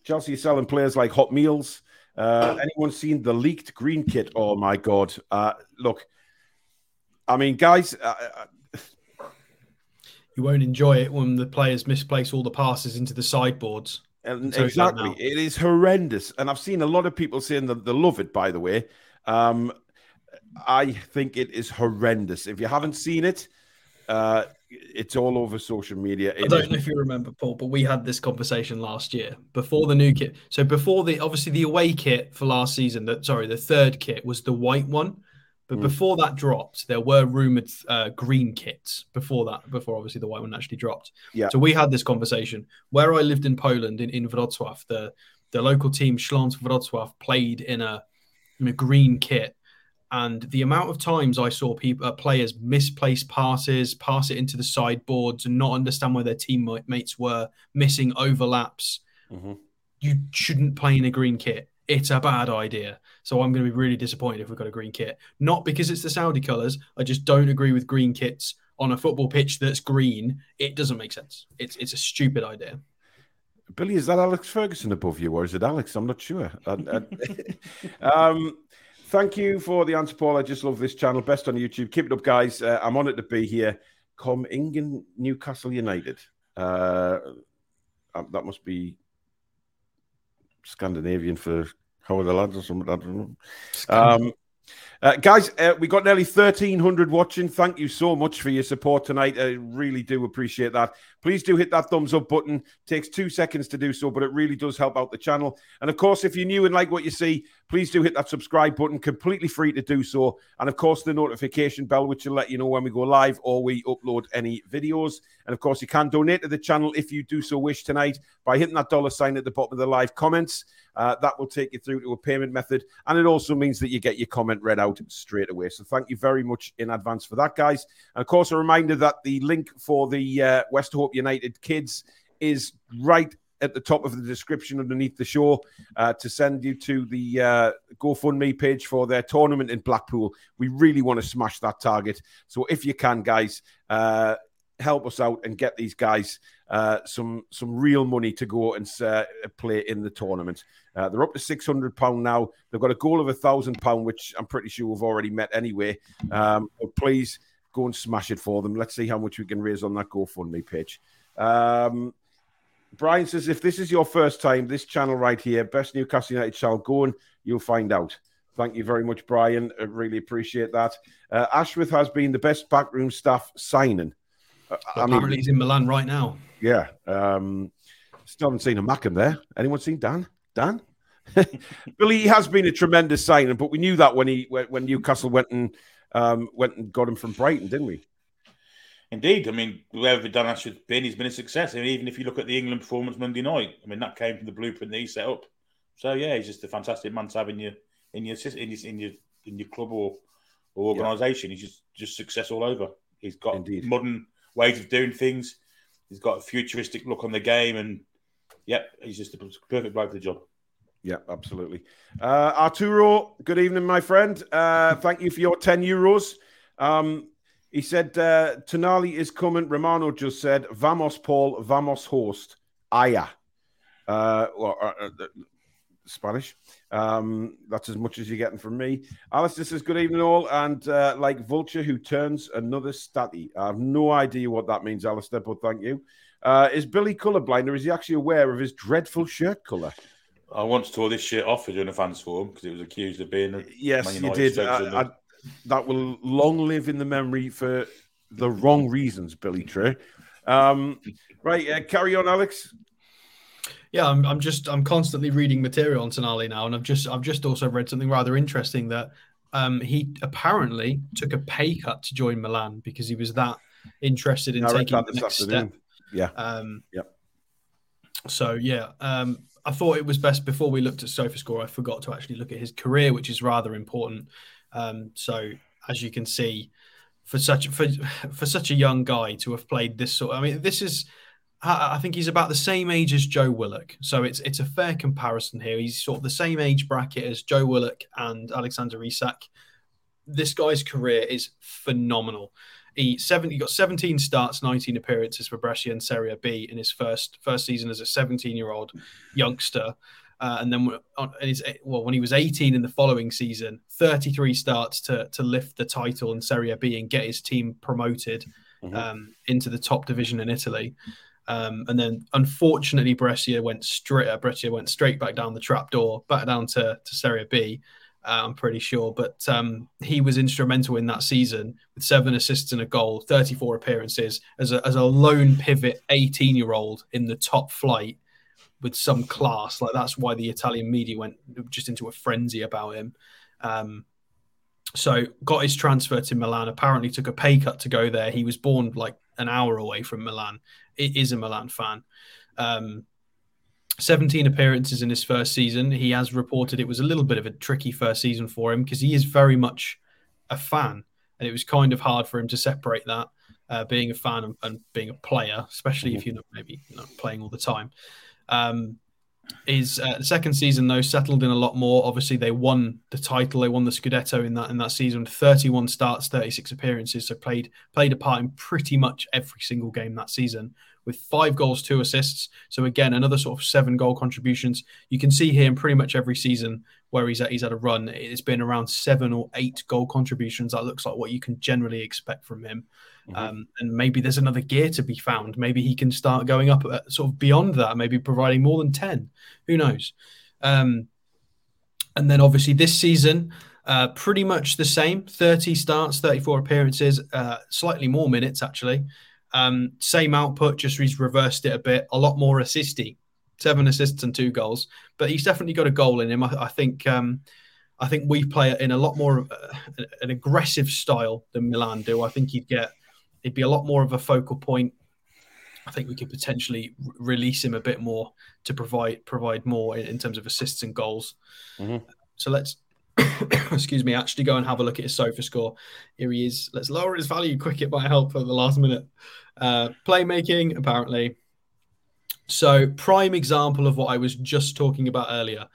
Chelsea is selling players like hot meals. Uh, anyone seen the leaked green kit? Oh my god! Uh, look, I mean, guys, you won't enjoy it when the players misplace all the passes into the sideboards. Exactly, it is horrendous, and I've seen a lot of people saying that they love it. By the way, um, I think it is horrendous. If you haven't seen it, uh, it's all over social media. It I don't is... know if you remember, Paul, but we had this conversation last year before the new kit. So before the obviously the away kit for last season, that sorry, the third kit was the white one. But mm. before that dropped, there were rumored uh, green kits before that, before obviously the white one actually dropped. Yeah. So we had this conversation. Where I lived in Poland, in, in Wrocław, the, the local team Śląsk Wrocław played in a, in a green kit and the amount of times I saw people uh, players misplace passes, pass it into the sideboards, and not understand where their teammates were, missing overlaps. Mm-hmm. You shouldn't play in a green kit. It's a bad idea. So I'm going to be really disappointed if we've got a green kit. Not because it's the Saudi colours. I just don't agree with green kits on a football pitch that's green. It doesn't make sense. It's it's a stupid idea. Billy, is that Alex Ferguson above you, or is it Alex? I'm not sure. um, Thank you for the answer, Paul. I just love this channel. Best on YouTube. Keep it up, guys. Uh, I'm honoured to be here. Come Ingen Newcastle United. Uh, um, that must be Scandinavian for How are the lads or something? I don't know. Um, uh, guys, uh, we got nearly 1,300 watching. Thank you so much for your support tonight. I really do appreciate that. Please do hit that thumbs up button. Takes two seconds to do so, but it really does help out the channel. And of course, if you're new and like what you see, please do hit that subscribe button. Completely free to do so. And of course, the notification bell, which will let you know when we go live or we upload any videos. And of course, you can donate to the channel if you do so wish tonight by hitting that dollar sign at the bottom of the live comments. Uh, that will take you through to a payment method. And it also means that you get your comment read out straight away. So thank you very much in advance for that, guys. And of course, a reminder that the link for the uh, Westerhope United kids is right at the top of the description underneath the show uh, to send you to the uh, GoFundMe page for their tournament in Blackpool. We really want to smash that target. So if you can, guys, uh, help us out and get these guys uh, some some real money to go and uh, play in the tournament. Uh, they're up to six hundred pound now. They've got a goal of a thousand pound, which I'm pretty sure we've already met anyway. Um, please go and smash it for them. Let's see how much we can raise on that GoFundMe page. Um, Brian says, if this is your first time, this channel right here, Best Newcastle United channel, go and you'll find out. Thank you very much, Brian. I really appreciate that. Uh, Ashworth has been the best backroom staff signing. I mean, he's in Milan right now. Yeah. Um, still haven't seen a Mackem there. Anyone seen Dan? Dan? Billy has been a tremendous signing, but we knew that when he when Newcastle went and um, went and got him from Brighton, didn't we? Indeed, I mean, whoever Dan Ashworth's been, he's been a success. I mean, even if you look at the England performance Monday night, I mean, that came from the blueprint that he set up. So yeah, he's just a fantastic man to have in your in your in your in your, in your club or, or organisation. Yeah. He's just just success all over. He's got Indeed. modern ways of doing things. He's got a futuristic look on the game, and yep, he's just a perfect bloke for the job. Yeah, absolutely. Uh, Arturo, good evening, my friend. Uh, thank you for your 10 euros. Um, he said, uh, Tonali is coming. Romano just said, Vamos, Paul, Vamos, host. Aya. Uh, well, uh, uh, Spanish. Um, that's as much as you're getting from me. Alistair says, Good evening, all. And uh, like Vulture who turns another statty. I have no idea what that means, Alistair, but thank you. Uh, is Billy colourblind or is he actually aware of his dreadful shirt colour? I once tore this shirt off for doing a fans forum because it was accused of being a yes, you did. I, I, that will long live in the memory for the wrong reasons, Billy Trey. Um, right, uh, carry on, Alex yeah, I'm, I'm just I'm constantly reading material on Tonali now, and I've just I've just also read something rather interesting that um, he apparently took a pay cut to join Milan because he was that interested in taking the next afternoon. step. Yeah. Um, yep. So yeah, um, I thought it was best before we looked at SofaScore. I forgot to actually look at his career, which is rather important. Um, so as you can see, for such for for such a young guy to have played this sort, I mean, this is I think he's about the same age as Joe Willock, so it's it's a fair comparison here. He's sort of the same age bracket as Joe Willock and Alexander Isak. This guy's career is phenomenal. He seven he got 17 starts, 19 appearances for Brescia and Serie B in his first first season as a 17 year old youngster. Uh, and then on his, well, when he was 18 in the following season, 33 starts to to lift the title in Serie B and get his team promoted mm-hmm. um, into the top division in Italy. Um, and then unfortunately, Brescia went straight. Uh, Brescia went straight back down the trapdoor, back down to to Serie B. Uh, I'm pretty sure, but um, he was instrumental in that season with seven assists and a goal, 34 appearances as a, as a lone pivot, 18 year old in the top flight with some class. Like that's why the Italian media went just into a frenzy about him. Um, so got his transfer to Milan. Apparently took a pay cut to go there. He was born like an hour away from Milan. It is a Milan fan. Um, 17 appearances in his first season. He has reported it was a little bit of a tricky first season for him because he is very much a fan, and it was kind of hard for him to separate that uh, being a fan and, and, being a player, especially if mm-hmm. you're not maybe not playing all the time. Um, his uh, second season though settled in a lot more. Obviously, they won the title. They won the Scudetto in that in that season. Thirty-one starts, thirty-six appearances. So played played a part in pretty much every single game that season with five goals, two assists. So again, another sort of seven goal contributions. You can see here in pretty much every season where he's at, he's had a run. It's been around seven or eight goal contributions. That looks like what you can generally expect from him. Mm-hmm. Um, and maybe there's another gear to be found. Maybe he can start going up sort of beyond that, maybe providing more than 10. Who knows? Um, And then obviously this season, uh, pretty much the same 30 starts, 34 appearances, uh, slightly more minutes actually. Um, same output, just he's reversed it a bit, a lot more assisty, seven assists and two goals. But he's definitely got a goal in him. I, I think. Um, I think we play in a lot more of a, an aggressive style than Milan do. I think he'd get, he'd be a lot more of a focal point. I think we could potentially release him a bit more to provide provide more in, in terms of assists and goals. Mm-hmm. So let's excuse me, actually go and have a look at his SofaScore. Here he is. Let's lower his value quick. It might help for the last minute. Uh, playmaking, apparently. So, prime example of what I was just talking about earlier.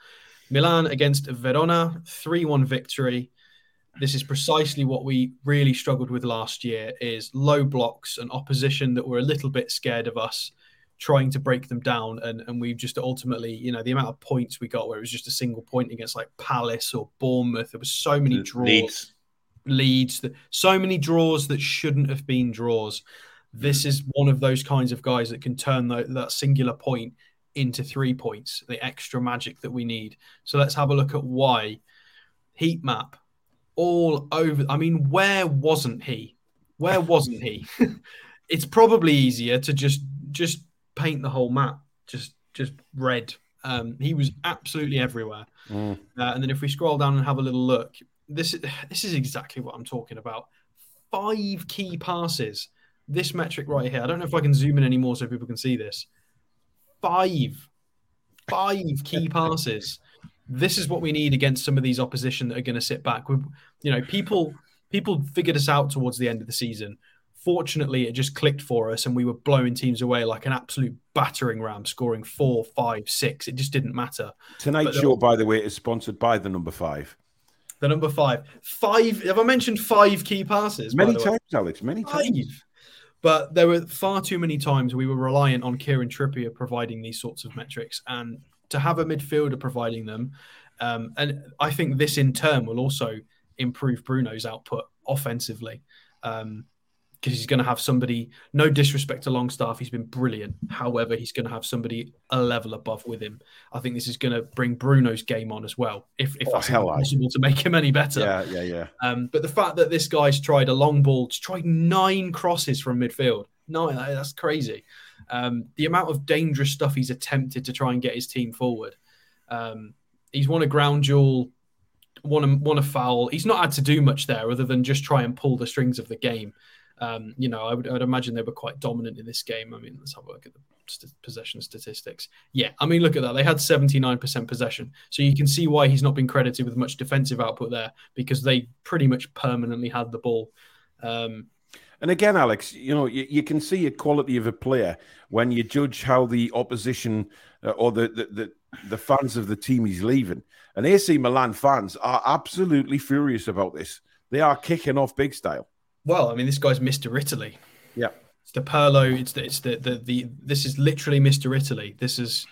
Milan against Verona, 3 1 victory. This is precisely what we really struggled with last year is low blocks and opposition that were a little bit scared of us trying to break them down. And, and we've just ultimately you know the amount of points we got where it was just a single point against like Palace or Bournemouth there was so many draws. Leeds, Leeds that so many draws that shouldn't have been draws. This mm. is one of those kinds of guys that can turn the, that singular point into three points the extra magic that we need. So let's have a look at why. Heat map all over I mean where wasn't he where wasn't he it's probably easier to just just paint the whole map just just red. Um, he was absolutely everywhere. Mm. Uh, and then if we scroll down and have a little look, this is this is exactly what I'm talking about. Five key passes. This metric right here. I don't know if I can zoom in anymore so people can see this. Five, five key passes. This is what we need against some of these opposition that are going to sit back. We, you know, people people figured us out towards the end of the season fortunately, it just clicked for us, and we were blowing teams away like an absolute battering ram, scoring four, five, six. It just didn't matter. Tonight's show, by the way, is sponsored by the number five. The number five, five. Have I mentioned five key passes? Many times, Alex. Many five. times. But there were far too many times we were reliant on Kieran Trippier providing these sorts of metrics, and to have a midfielder providing them, um, and I think this in turn will also improve Bruno's output offensively. Um, because he's going to have somebody. No disrespect to Longstaff, he's been brilliant. However, he's going to have somebody a level above with him. I think this is going to bring Bruno's game on as well, if if oh, that's possible to make him any better. Yeah, yeah, yeah. Um, but the fact that this guy's tried a long ball, tried nine crosses from midfield, nine, that's crazy. Um, the amount of dangerous stuff he's attempted to try and get his team forward. Um, he's won a ground duel, won a, won a foul. He's not had to do much there other than just try and pull the strings of the game. Um, you know, I would, I would imagine they were quite dominant in this game. I mean, let's have a look at the st- possession statistics. Yeah, I mean, look at that. They had 79% possession. So you can see why he's not been credited with much defensive output there because they pretty much permanently had the ball. Um, and again, Alex, you know, you, you, can see a quality of a player when you judge how the opposition uh, or the, the, the, the fans of the team he's leaving. And AC Milan fans are absolutely furious about this. They are kicking off big style. Well, I mean, this guy's Mr. Italy. Yeah. It's the Pirlo. It's the, it's the, the, the, this is literally Mr. Italy. This is,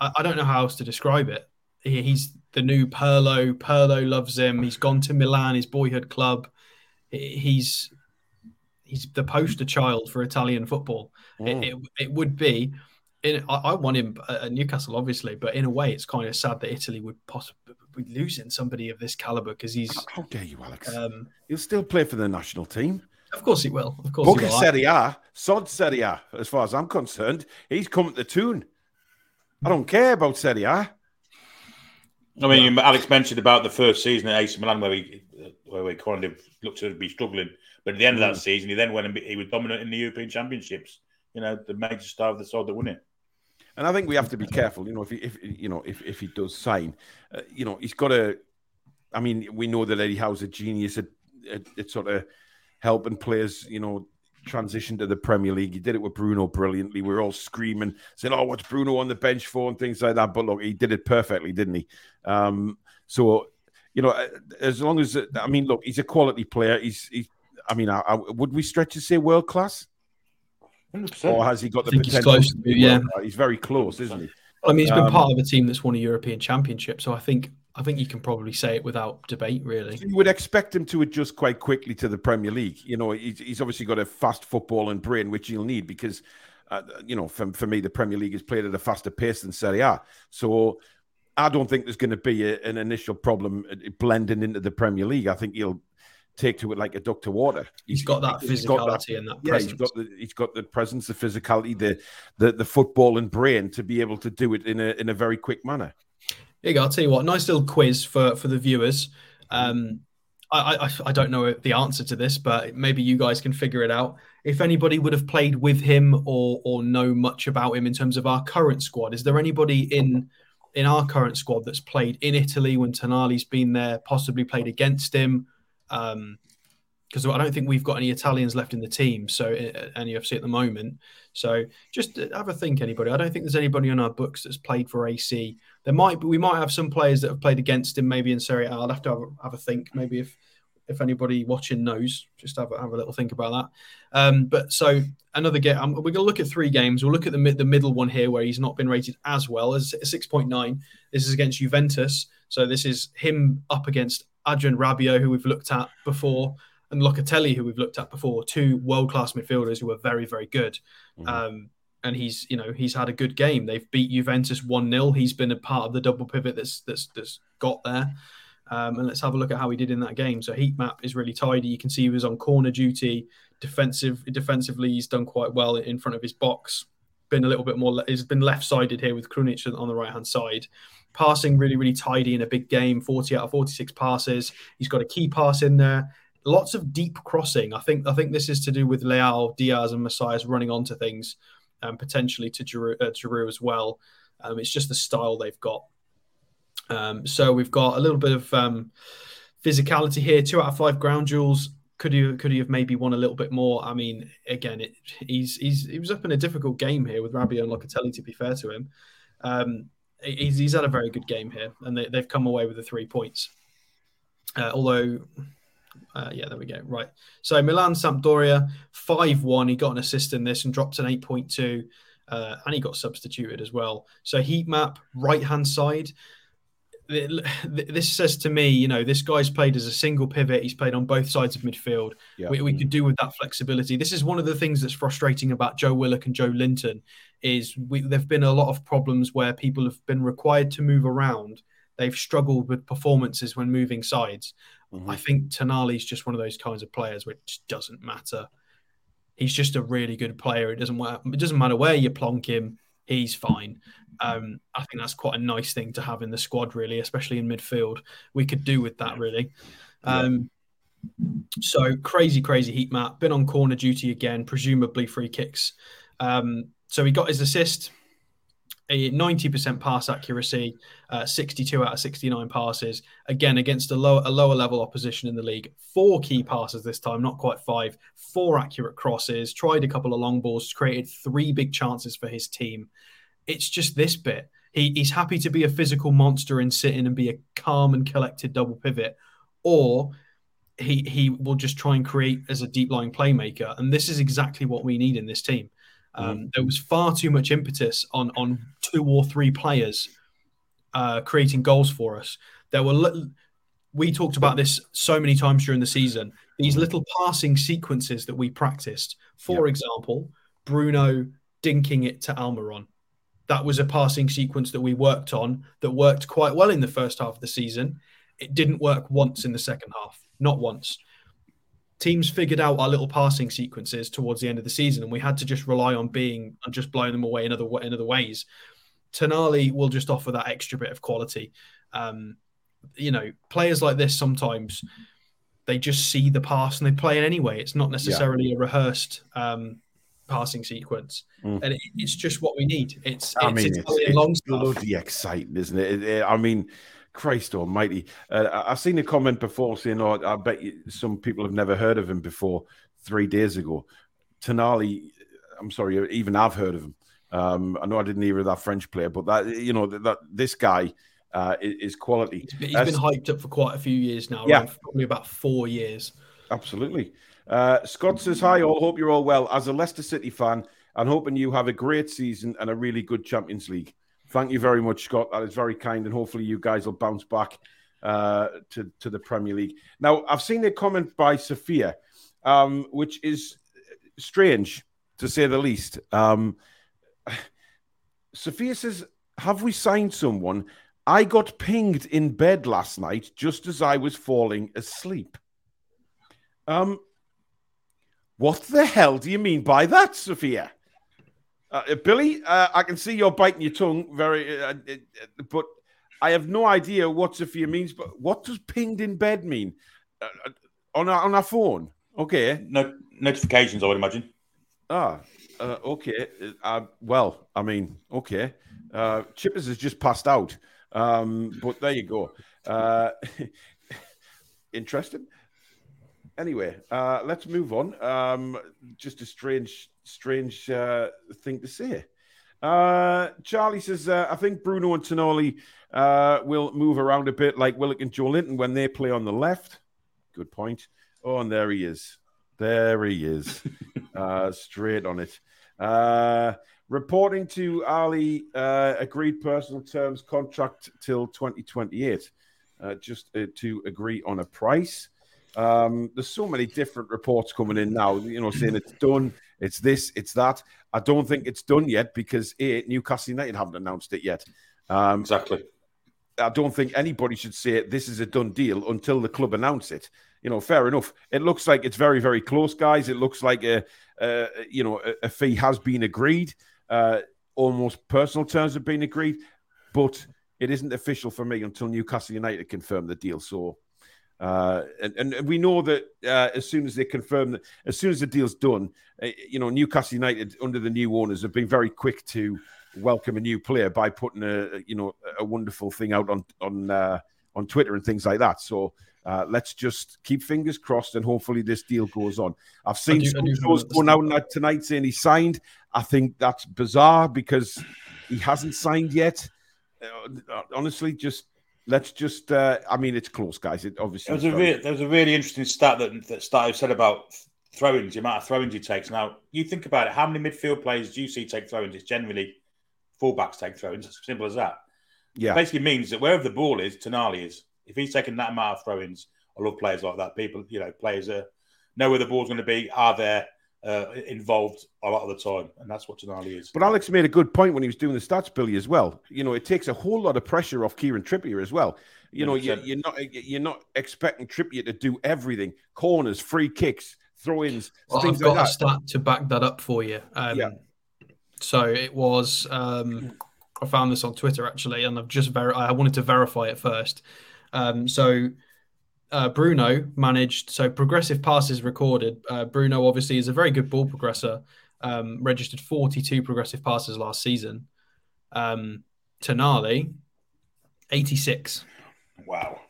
I, I don't know how else to describe it. He, he's the new Pirlo. Pirlo loves him. He's gone to Milan, his boyhood club. He's, he's the poster child for Italian football. Mm. It, it, it, would be, in, I, I, want him at Newcastle, obviously, but in a way, it's kind of sad that Italy would possibly be losing somebody of this caliber because he's. How dare you, Alex? Um, He'll still play for the national team. Of course he will. Of course Book he will. Serie A, Sod Serie A, as far as I'm concerned. He's come at the Toon. I don't care about Serie A. I mean, yeah. Alex mentioned about the first season at AC Milan where we where we kind of looked to be struggling, but at the end mm. of that mm. season, he then went and he was dominant in the European Championships. You know, the major star of the side that won it. And I think we have to be careful. You know, if he, if you know if, if he does sign, uh, you know, he's got to. I mean, we know that Eddie Howe's a genius at, at, at, sort of helping players, you know, transition to the Premier League. He did it with Bruno brilliantly. We are all screaming, saying, "Oh, what's Bruno on the bench for?" and things like that. But look, he did it perfectly, didn't he? Um, so, you know, as long as I mean, look, he's a quality player. He's, he's I mean, I, I, would we stretch to say world class? 100%. Or has he got the potential? He's, close, yeah, he's very close, isn't he? I mean, he's been um, part of a team that's won a European Championship, so I think I think you can probably say it without debate, really. You would expect him to adjust quite quickly to the Premier League. You know, he's, he's obviously got a fast football and brain, which he'll need because, uh, you know, for, for me, the Premier League is played at a faster pace than Serie A. So I don't think there's going to be a, an initial problem blending into the Premier League. I think he'll take to it like a duck to water. he's got that physicality got that, and that yeah, he's got the he's got the presence, the physicality, the the the football and brain to be able to do it in a in a very quick manner. Here you go. I'll tell you what. Nice little quiz for for the viewers. Um, I, I, I don't know the answer to this, but maybe you guys can figure it out. If anybody would have played with him or or know much about him in terms of our current squad, is there anybody in in our current squad that's played in Italy when Tonali's been there, possibly played against him? Um, because I don't think we've got any Italians left in the team, so any UFC at the moment. So just have a think, anybody. I don't think there's anybody on our books that's played for AC. There might we might have some players that have played against him, maybe in Serie A. I'll have to have a, have a think. Maybe if if anybody watching knows, just have a, have a little think about that. Um, but so another game, um, we're going to look at three games. We'll look at the mid, the middle one here where he's not been rated as well as six point nine. This is against Juventus, so this is him up against Adrien Rabiot, who we've looked at before, and Locatelli, who we've looked at before, two world class midfielders who are very very good. Mm-hmm. Um, and he's you know he's had a good game. They've beat Juventus one 0 He's been a part of the double pivot that's that's that's got there. Um, and let's have a look at how he did in that game. So heat map is really tidy. You can see he was on corner duty. Defensive, defensively, he's done quite well in front of his box. Been a little bit more. He's been left-sided here with Krunic on the right-hand side. Passing really, really tidy in a big game. Forty out of forty-six passes. He's got a key pass in there. Lots of deep crossing. I think. I think this is to do with Leao, Diaz, and Messias running onto things, and um, potentially to Giroud, uh, as well. Um, it's just the style they've got. Um, so we've got a little bit of um, physicality here. Two out of five ground duels. Could you could he have maybe won a little bit more? I mean, again, it, he's he's he was up in a difficult game here with Rabiot and Locatelli. To be fair to him, um, he's, he's had a very good game here, and they, have come away with the three points. Uh, although, uh, yeah, there we go. Right. So Milan Sampdoria five one. He got an assist in this and dropped an eight point two, uh, and he got substituted as well. So heat map right hand side this says to me, you know, this guy's played as a single pivot. He's played on both sides of midfield. Yeah. We, we, could do with that flexibility. This is one of the things that's frustrating about Joe Willock and Joelinton is we, there've been a lot of problems where people have been required to move around. They've struggled with performances when moving sides. Mm-hmm. I think Tonali's just one of those kinds of players which doesn't matter. He's just a really good player. It doesn't. It doesn't matter where you plonk him. He's fine. Um, I think that's quite a nice thing to have in the squad, really, especially in midfield. We could do with that, really. Um, so crazy, crazy heat map. Been on corner duty again, presumably free kicks. Um, so he got his assist, a 90% pass accuracy, uh, 62 out of 69 passes. Again, against a lower, a lower level opposition in the league. Four key passes this time, not quite five. Four accurate crosses. Tried a couple of long balls. Created three big chances for his team. It's just this bit. He, he's happy to be a physical monster and sit in and be a calm and collected double pivot, or he he will just try and create as a deep lying playmaker. And this is exactly what we need in this team. Um, mm. There was far too much impetus on on two or three players uh, creating goals for us. There were li- we talked about this so many times during the season. These mm-hmm. little passing sequences that we practiced. For yep. example, Bruno dinking it to Almiron that was a passing sequence that we worked on that worked quite well in the first half of the season. It didn't work once in the second half, not once. Teams figured out our little passing sequences towards the end of the season, and we had to just rely on being and just blowing them away in other in other ways. Tonali will just offer that extra bit of quality. Um, you know, players like this sometimes they just see the pass and they play it anyway. It's not necessarily yeah. a rehearsed um, passing sequence, mm. and it, it's just what we need. It's, I mean, it's, it's bloody exciting, isn't it? it? I mean, Christ Almighty! Uh, I've seen a comment before saying, "Oh, I bet you some people have never heard of him before." Three days ago, Tonali. I'm sorry, even I've heard of him. Um, I know I didn't hear of that French player, but that you know that, that this guy uh, is, quality. He's been, he's been hyped up for quite a few years now. Yeah, probably about four years. Absolutely. Uh, Scott says, Hi, all. Hope you're all well. As a Leicester City fan, I'm hoping you have a great season and a really good Champions League. Thank you very much, Scott. That is very kind. And hopefully, you guys will bounce back uh, to, to the Premier League. Now, I've seen a comment by Sophia, um, which is strange to say the least. Um, Sophia says, Have we signed someone I got pinged in bed last night just as I was falling asleep. Um, what the hell do you mean by that, Sophia? Uh, uh Billy, uh, I can see you're biting your tongue very, uh, uh, uh, but I have no idea what Sophia means. But what does pinged in bed mean on our, on our phone? Okay, no notifications, I would imagine. Ah, okay. well, I mean, okay. Chippers has just passed out. Um, but there you go. Uh, interesting. Anyway, uh, let's move on. Um, just a strange, strange uh, thing to say. Uh, Charlie says, uh, I think Bruno and Tonali uh, will move around a bit like Willock and Joelinton when they play on the left. Good point. Oh, and there he is. There he is. uh, straight on it. Uh, Reporting Tonali, uh, agreed personal terms contract till 2028, uh, just uh, to agree on a price. Um, there's so many different reports coming in now, you know, saying it's done, it's this, it's that. I don't think it's done yet because A, Newcastle United haven't announced it yet. Um, exactly. I don't think anybody should say this is a done deal until the club announce it. You know, fair enough. It looks like it's very, very close, guys. It looks like a, a you know, a, a fee has been agreed. Uh, almost personal terms have been agreed, but it isn't official for me until Newcastle United confirm the deal. So, uh, and, and we know that uh, as soon as they confirm that, as soon as the deal's done, uh, you know, Newcastle United under the new owners have been very quick to welcome a new player by putting a you know a wonderful thing out on on uh, on Twitter and things like that. So uh, let's just keep fingers crossed and hopefully this deal goes on. I've seen some shows going out tonight saying he signed. I think that's bizarre because he hasn't signed yet. Uh, honestly, just let's just. Uh, I mean, it's close, guys. It obviously. There was, a re- there was a really interesting stat that that Steve said about throw-ins, the amount of throw-ins he takes. Now, you think about it. How many midfield players do you see take throw-ins? It's generally fullbacks take throw-ins. As simple as that. Yeah. It basically means that wherever the ball is, Tonali is. If he's taking that amount of throw-ins, I love players like that. People, you know, players that know where the ball's going to be, are there, uh, involved a lot of the time, and that's what Tonali is. But Alex made a good point when he was doing the stats, Billy, as well. You know, it takes a whole lot of pressure off Kieran Trippier as well. You know, you're, you're, not you're not expecting Trippier to do everything: corners, free kicks, throw-ins. Well, I've got like a stat to back that up for you. Um, yeah. So it was. Um, I found this on Twitter actually, and I've just ver- I wanted to verify it first. Um, so uh, Bruno managed so progressive passes recorded. Uh, Bruno obviously is a very good ball progressor. Um, registered 42 progressive passes last season. Um, Tonali, 86. Wow.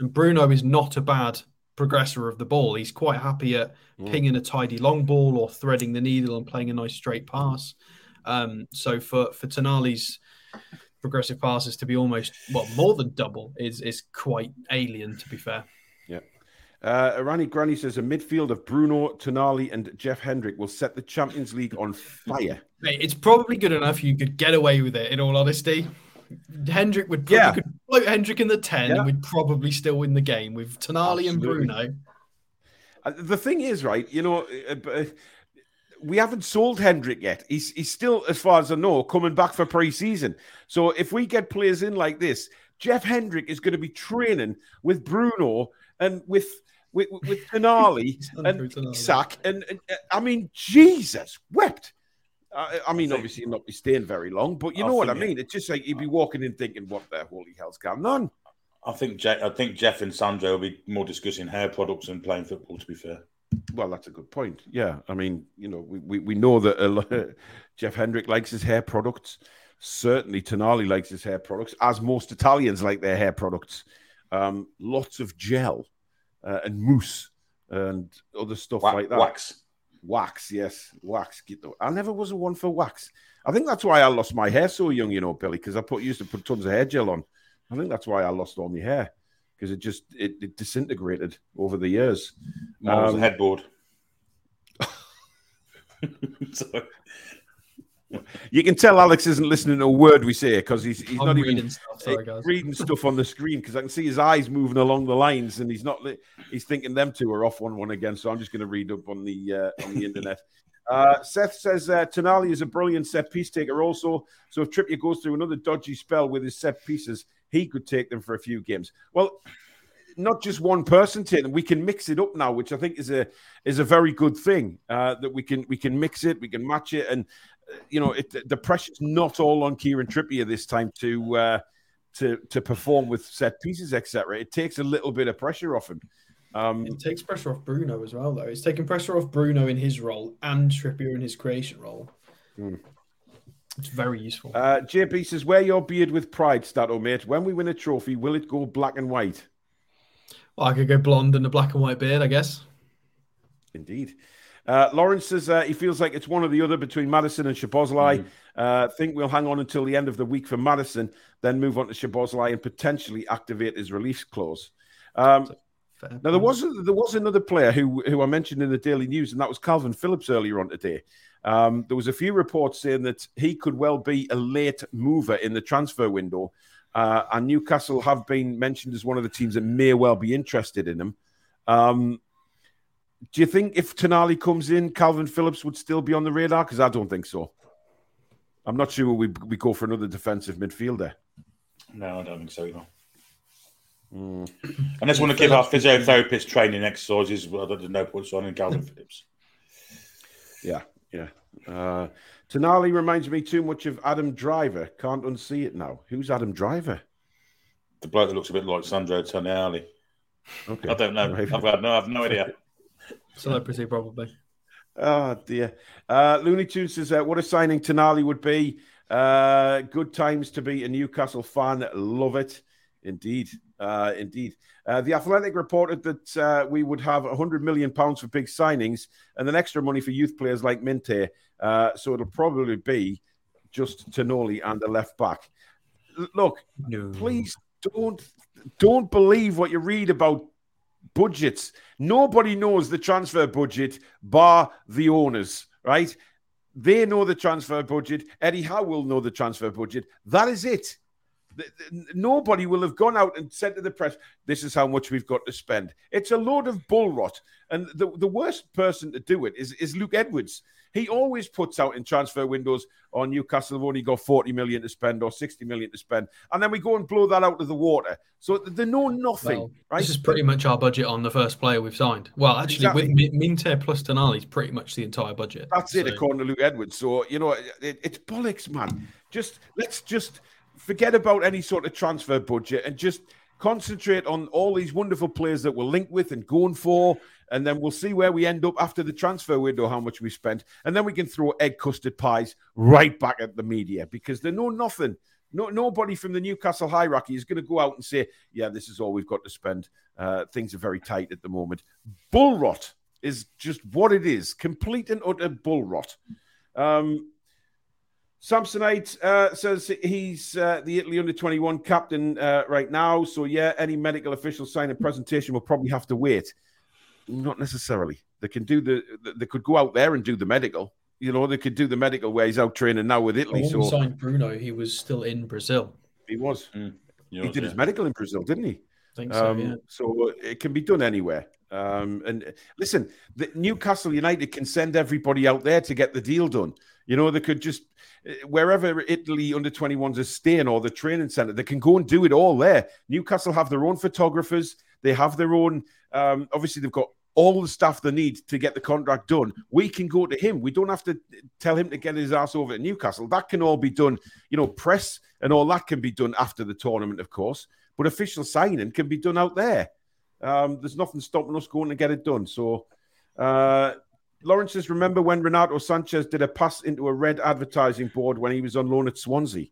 And Bruno is not a bad progressor of the ball. He's quite happy at mm. pinging a tidy long ball or threading the needle and playing a nice straight pass. Um, so for for Tonali's progressive passes to be almost well more than double is is quite alien to be fair. Uh, Irani Granny says a midfield of Bruno, Tonali, and Jeff Hendrick will set the Champions League on fire. It's probably good enough you could get away with it. In all honesty, Hendrick would probably yeah. could float Hendrick in the ten, yeah. and we'd probably still win the game with Tonali Absolutely. and Bruno. Uh, the thing is, right? You know, uh, uh we haven't sold Hendrick yet. He's he's still, as far as I know, coming back for pre-season. So if we get players in like this, Jeff Hendrick is going to be training with Bruno and with with with Tonali and Isak, and, and, I mean, Jesus wept. Uh, I mean, obviously, not be staying very long, but you know what I mean. It's just like you'd be walking in thinking, "What the holy hell's going on?" I think Jeff, I think Jeff and Sandro will be more discussing hair products and playing football. To be fair. Well, that's a good point. Yeah, I mean, you know, we, we, we know that Jeff Hendrick likes his hair products. Certainly, Tonali likes his hair products, as most Italians like their hair products. Um, lots of gel uh, and mousse and other stuff like that. Wax. Wax, yes, wax. I never was a one for wax. I think that's why I lost my hair so young, you know, Billy, because I put used to put tons of hair gel on. I think that's why I lost all my hair because it just it, it, disintegrated over the years. Mine um, was a um, headboard. so, you can tell Alex isn't listening to a word we say because he's he's I'm not reading even stuff, sorry, reading stuff on the screen because I can see his eyes moving along the lines and he's not he's thinking them two are off one one again. So I'm just going to read up on the uh, on the internet. Uh, Seth says uh, Tonali is a brilliant set piece taker also. So if Trippier goes through another dodgy spell with his set pieces, he could take them for a few games. Well, not just one person take them. We can mix it up now, which I think is a is a very good thing. Uh, that we can we can mix it, we can match it, and you know it, the pressure's not all on Kieran Trippier this time to uh, to to perform with set pieces, etc. It takes a little bit of pressure off him. Um, it takes pressure off Bruno as well, though. It's taking pressure off Bruno in his role and Trippier in his creation role. Hmm. It's very useful. Uh, JP says, "Wear your beard with pride, Stato mate. When we win a trophy, will it go black and white?" Well, I could go blonde and a black and white beard, I guess. Indeed. Uh, Lawrence says uh, he feels like it's one or the other between Maddison and Szoboszlai. Mm. Uh, think we'll hang on until the end of the week for Maddison, then move on to Szoboszlai and potentially activate his release clause. Um, now there was there was another player who who I mentioned in the Daily News, and that was Kalvin Phillips earlier on today. Um, there was a few reports saying that he could well be a late mover in the transfer window, uh, and Newcastle have been mentioned as one of the teams that may well be interested in him. Um, do you think if Tonali comes in, Kalvin Phillips would still be on the radar? Because I don't think so. I'm not sure we we go for another defensive midfielder. No, I don't think so either. Mm. Unless we want to give our physiotherapist training exercises, well, there's no point on in Kalvin Phillips. Yeah, yeah. Uh, Tonali reminds me too much of Adam Driver. Can't unsee it now. Who's Adam Driver? The bloke that looks a bit like Sandro Tonali. Okay. I don't know. I've, no, I've no idea. Celebrity, probably. Oh dear. Uh, Looney Tunes says, uh, "What a signing Tonali would be. Uh, good times to be a Newcastle fan. Love it, indeed, uh, indeed." Uh, the Athletic reported that uh, we would have 100 million pounds for big signings and then extra money for youth players like Minteh. Uh, so it'll probably be just Tonali and the left back. Look, no. please don't don't believe what you read about budgets. Nobody knows the transfer budget bar the owners, right? They know the transfer budget. Eddie Howe will know the transfer budget. That is it. Nobody will have gone out and said to the press, "This is how much we've got to spend." It's a load of bull rot, and the, the worst person to do it is, is Luke Edwards. He always puts out in transfer windows on Newcastle have only got 40 million to spend or 60 million to spend. And then we go and blow that out of the water. So they know nothing, well, right? This is pretty much our budget on the first player we've signed. Well, actually, exactly. with Minteh plus Tonali is pretty much the entire budget. That's so. it, according to Luke Edwards. So, you know, it, it's bollocks, man. Just let's just forget about any sort of transfer budget and just concentrate on all these wonderful players that we're linked with and going for and then we'll see where we end up after the transfer window, how much we spent, and then we can throw egg custard pies right back at the media because they know nothing. No, nobody from the Newcastle hierarchy is going to go out and say, "Yeah, this is all we've got to spend." Uh, things are very tight at the moment. Bull rot is just what it is. Complete and utter bull rot. Um, Samsonite uh, says he's uh, the Italy under 21 captain uh, right now. So, yeah, any medical official sign and presentation will probably have to wait. Not necessarily. They can do the. They could go out there and do the medical. You know, they could do the medical where he's out training now with Italy. so signed Bruno, he was still in Brazil. He was. Mm. He, he did yeah. his medical in Brazil, didn't he? I think so. Um, yeah. So it can be done anywhere. Um, and listen, the Newcastle United can send everybody out there to get the deal done. You know, they could just wherever Italy under 21s is staying or the training center, they can go and do it all there. Newcastle have their own photographers. They have their own. Um, obviously, they've got all the stuff they need to get the contract done. We can go to him. We don't have to tell him to get his ass over to Newcastle. That can all be done. You know, press and all that can be done after the tournament, of course. But official signing can be done out there. Um, there's nothing stopping us going to get it done. So, uh, Lawrence says, remember when Renato Sanches did a pass into a red advertising board when he was on loan at Swansea?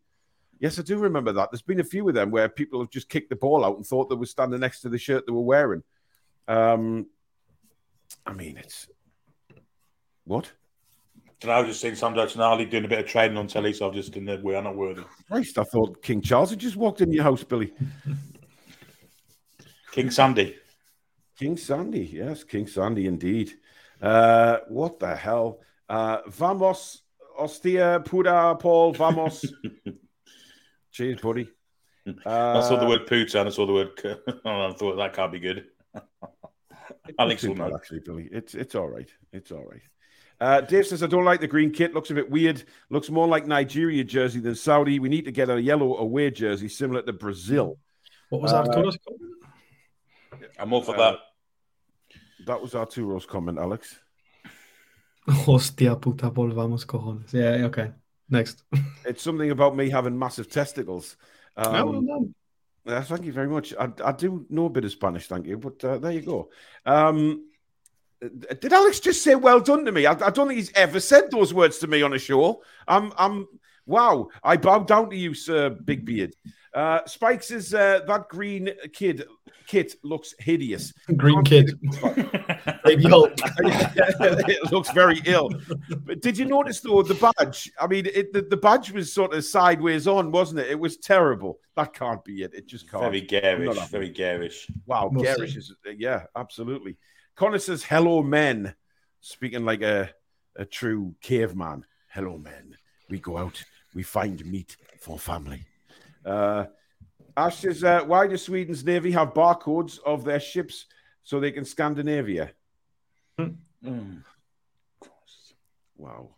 Yes, I do remember that. There's been a few of them where people have just kicked the ball out and thought they were standing next to the shirt they were wearing. Um, I mean, it's what? And I was just seeing Sandro Tonali doing a bit of training on telly, so I've just in the we are not worthy. Christ, I thought King Charles had just walked in your house, Billy. King Sandy. King Sandy, yes, King Sandy indeed. Uh, what the hell? Uh, vamos, hostia, puta, Paul, vamos. Cheers, buddy. Uh, I saw the word puta and I saw the word. I thought that can't be good. Alex will know. Actually, Billy, it's it's all right. It's all right. Uh, Dave says, I don't like the green kit. Looks a bit weird. Looks more like Nigeria jersey than Saudi. We need to get a yellow away jersey similar to Brazil. What was that Uh, colour? I'm all for Uh, that. That was Arturo's comment, Alex. Hostia puta volvamos cojones. Yeah, okay. Next. It's something about me having massive testicles. Um, Oh, well done. Yeah, thank you very much. I, I do know a bit of Spanish, thank you. But uh, there you go. Um, did Alex just say "well done" to me? I, I don't think he's ever said those words to me on a show. I'm, I'm. Wow, I bow down to you, Sir Big Beard. Uh, Spike says uh, that green kid kit looks hideous. Green kid. Baby Hulk. it looks very ill. But did you notice though the badge? I mean, it, the, the badge was sort of sideways on, wasn't it? It was terrible. That can't be it. It just can't. Very garish. Very garish. Wow, We'll garish see. is yeah, absolutely. Connor says, "Hello, men," speaking like a a true caveman. Hello, men. We go out, we find meat for family. Uh, Ash says, uh, "Why does Sweden's navy have barcodes of their ships so they can Scandinavia?" Mm. Wow,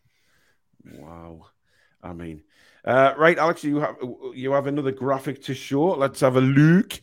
wow. I mean, uh, right, Alex, you have you have another graphic to show. Let's have a look.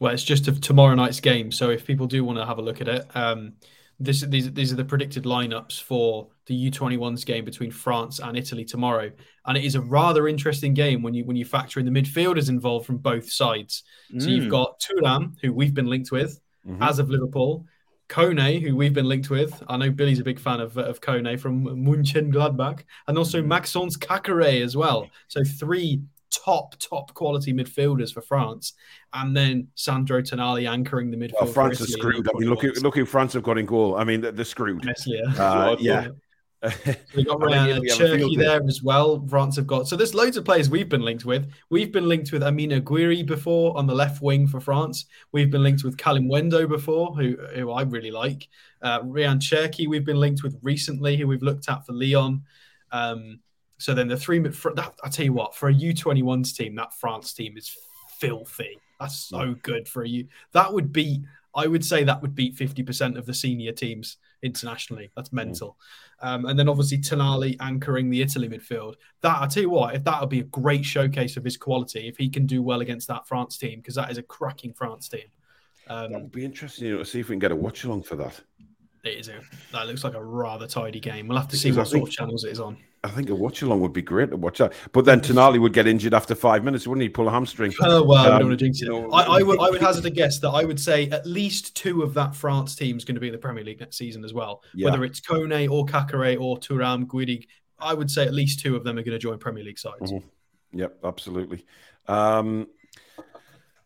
Well, it's just of tomorrow night's game. So if people do want to have a look at it, um, this these these are the predicted lineups for the U21s game between France and Italy tomorrow, and it is a rather interesting game when you when you factor in the midfielders involved from both sides. So you've Mm. got Thuram, who we've been linked with Mhm. as of Liverpool. Kone, who we've been linked with. I know Billy's a big fan of, of Kone from Munchen Gladbach, and also Maxence Caqueret as well. So three top, top quality midfielders for France. And then Sandro Tonali anchoring the midfield. Well, France in screwed. I mean, look, U21s. at- look who France have got in goal. I mean, they're, they're screwed. Meslier. Uh, yeah. We got I Ryan we have Cherki there as well. France have got so there's loads of players we've been linked with. We've been linked with Amina Gouiri before on the left wing for France. We've been linked with Kalimuendo before, who who I really like. Uh, Ryan Cherki we've been linked with recently, who we've looked at for Lyon. Um, so then the three for that I tell you what, for a U21s team, that France team is filthy. That's so good for you. That would beat. I would say that would beat 50% of the senior teams internationally. That's mental. Um, and then obviously Tonali anchoring the Italy midfield. That I tell you what, if that would be a great showcase of his quality, if he can do well against that France team, because that is a cracking France team. That Um, would be interesting you know, to see if we can get a watch along for that. it is a, that looks like a rather tidy game. We'll have to see what sort of channels it is on. I think a watch along would be great to watch that. But then Tonali would get injured after five minutes, wouldn't he? Pull a hamstring. Oh well, I Um, don't want to jinx it. know, I, I would I would hazard a guess that I would say at least two of that France team is going to be in the Premier League next season as well. Yeah. Whether it's Kone or Caqueret or Thuram Guidi, I would say at least two of them are going to join Premier League sides. Mhm. Yep, absolutely. Um,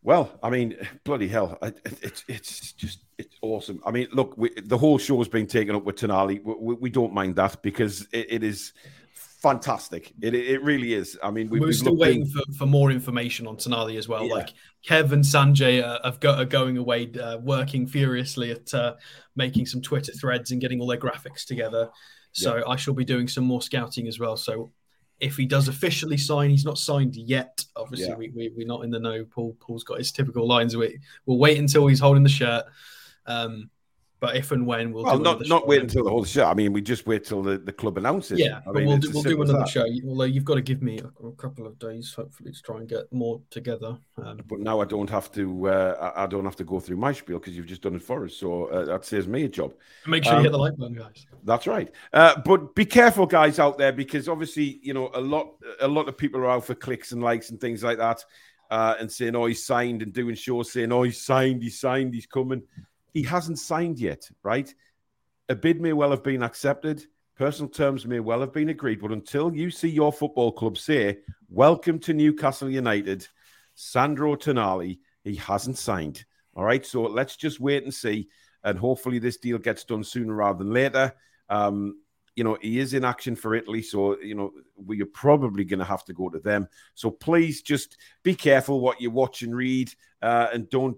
well, I mean, bloody hell, it, it- it's it's just it's awesome. I mean, look, we, the whole show has been taken up with Tonali. We, we, we don't mind that because it, it is fantastic. It, it really is. I mean, we, We're we've still waiting in- for, for more information on Tonali as well. Yeah. Like Kev and Sanjay are, have got, are going away, uh, working furiously at uh, making some Twitter threads and getting all their graphics together. So I shall be doing some more scouting as well. So if he does officially sign, he's not signed yet. Obviously, Yeah. we, we, we're not in the know. Paul Paul's got his typical lines. We, we'll wait until he's holding the shirt. Um, but if and when we'll Well, do not not wait until the whole show. I mean, we just wait till the, the club announces. Yeah, I mean, we'll do, we'll do another show. Although you've got to give me a, a couple of days, hopefully, to try and get more together. Um, But now I don't have to. Uh, I I don't have to go through my spiel because you've just done it for us. So uh, that saves me a job. make sure Um, you hit the like button, guys. That's right. Uh, but be careful, guys, out there, because obviously, you know, a lot, a lot of people are out for clicks and likes and things like that, uh, and saying, "Oh, he's signed," and doing shows saying, "Oh, he's signed, he's signed, he's coming." He hasn't signed yet, right? A bid may well have been accepted. Personal terms may well have been agreed, but until you see your football club say, "Welcome to Newcastle United," Sandro Tonali, he hasn't signed. All right, so let's just wait and see, and hopefully this deal gets done sooner rather than later. Um, you know, he is in action for Italy, so you know we are probably going to have to go to them. So please just be careful what you watch and read, uh, and don't,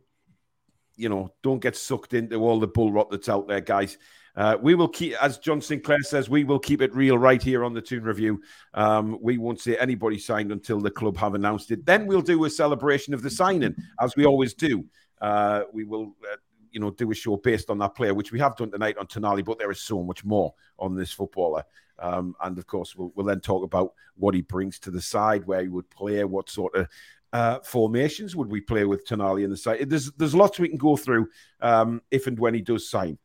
you know, don't get sucked into all the bull rot that's out there, guys. Uh, we will keep, as John Sinclair says, we will keep it real right here on the Toon Review. Um, we won't see anybody signed until the club have announced it. Then we'll do a celebration of the signing, as we always do. Uh, we will uh, you know, do a show based on that player, which we have done tonight on Tonali, but there is so much more on this footballer. Um, and of course, we'll, we'll then talk about what he brings to the side, where he would play, what sort of uh, formations would we play with Tonali in the side. There's there's lots we can go through um, if and when he does sign.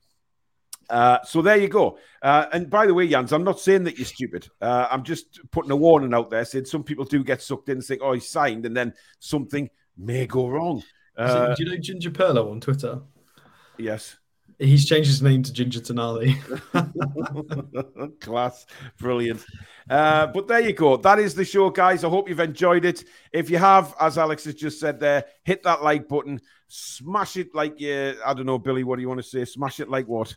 Uh, so there you go. Uh, and by the way, Jans, I'm not saying that you're stupid. Uh, I'm just putting a warning out there, saying some people do get sucked in and think, "Oh, he signed," and then something may go wrong. Uh, do you know Ginger Pirlo on Twitter? Yes. He's changed his name to Ginger Tonali. Class. Brilliant. Uh, but there you go. That is the show, guys. I hope you've enjoyed it. If you have, as Alex has just said there, hit that like button, smash it like you, I don't know, Billy, what do you want to say? Smash it like what?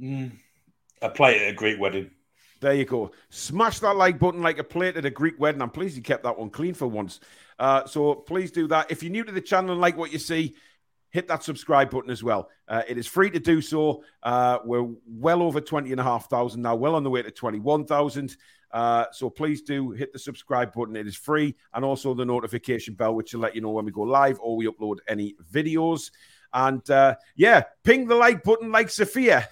Mm, a plate at a Greek wedding. There you go. Smash that like button like a plate at a Greek wedding. I'm pleased you kept that one clean for once. Uh, so please do that. If you're new to the channel and like what you see, hit that subscribe button as well. Uh, it is free to do so. Uh, we're well over 20 and a half thousand now, well on the way to 21,000. Uh, so please do hit the subscribe button. It is free. And also the notification bell, which will let you know when we go live or we upload any videos. And uh, yeah, ping the like button like Sophia.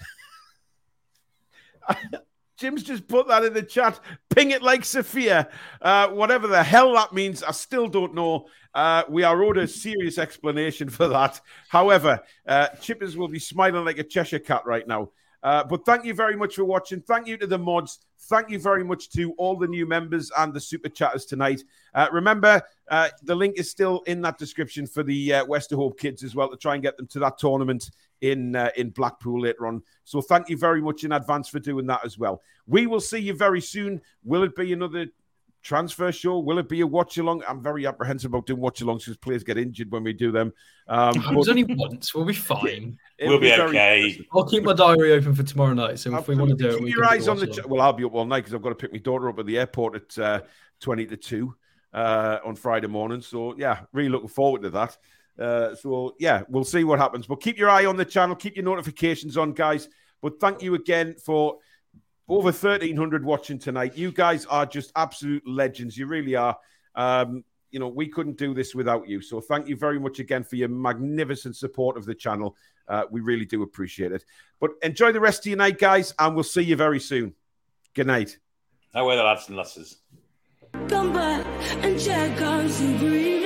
Jim's just put that in the chat. Ping it like Sophia. Uh, whatever the hell that means, I still don't know. Uh, we are owed a serious explanation for that. However, uh, Chippers will be smiling like a Cheshire cat right now. Uh, but thank you very much for watching. Thank you to the mods. Thank you very much to all the new members and the super chatters tonight. Uh, remember, uh, the link is still in that description for the Westerhope kids as well to try and get them to that tournament in uh, in Blackpool later on. So thank you very much in advance for doing that as well. We will see you very soon. Will it be another transfer show? Will it be a watch along? I'm very apprehensive about doing watch alongs because players get injured when we do them. Um, it was only once. We'll be fine. we'll be, be okay. I'll keep my diary open for tomorrow night. So if we want to do it, we your eyes on the. Ch- well, I'll be up all night because I've got to pick my daughter up at the airport at uh, twenty to two uh, on Friday morning. So yeah, really looking forward to that. Uh, so yeah, we'll see what happens. But keep your eye on the channel, keep your notifications on, guys. But thank you again for over 1,300 watching tonight. You guys are just absolute legends. You really are. Um, you know, we couldn't do this without you. So thank you very much again for your magnificent support of the channel. Uh, we really do appreciate it. But enjoy the rest of your night, guys, and we'll see you very soon. Good night. How are the lads and lasses? Come back and check out some green.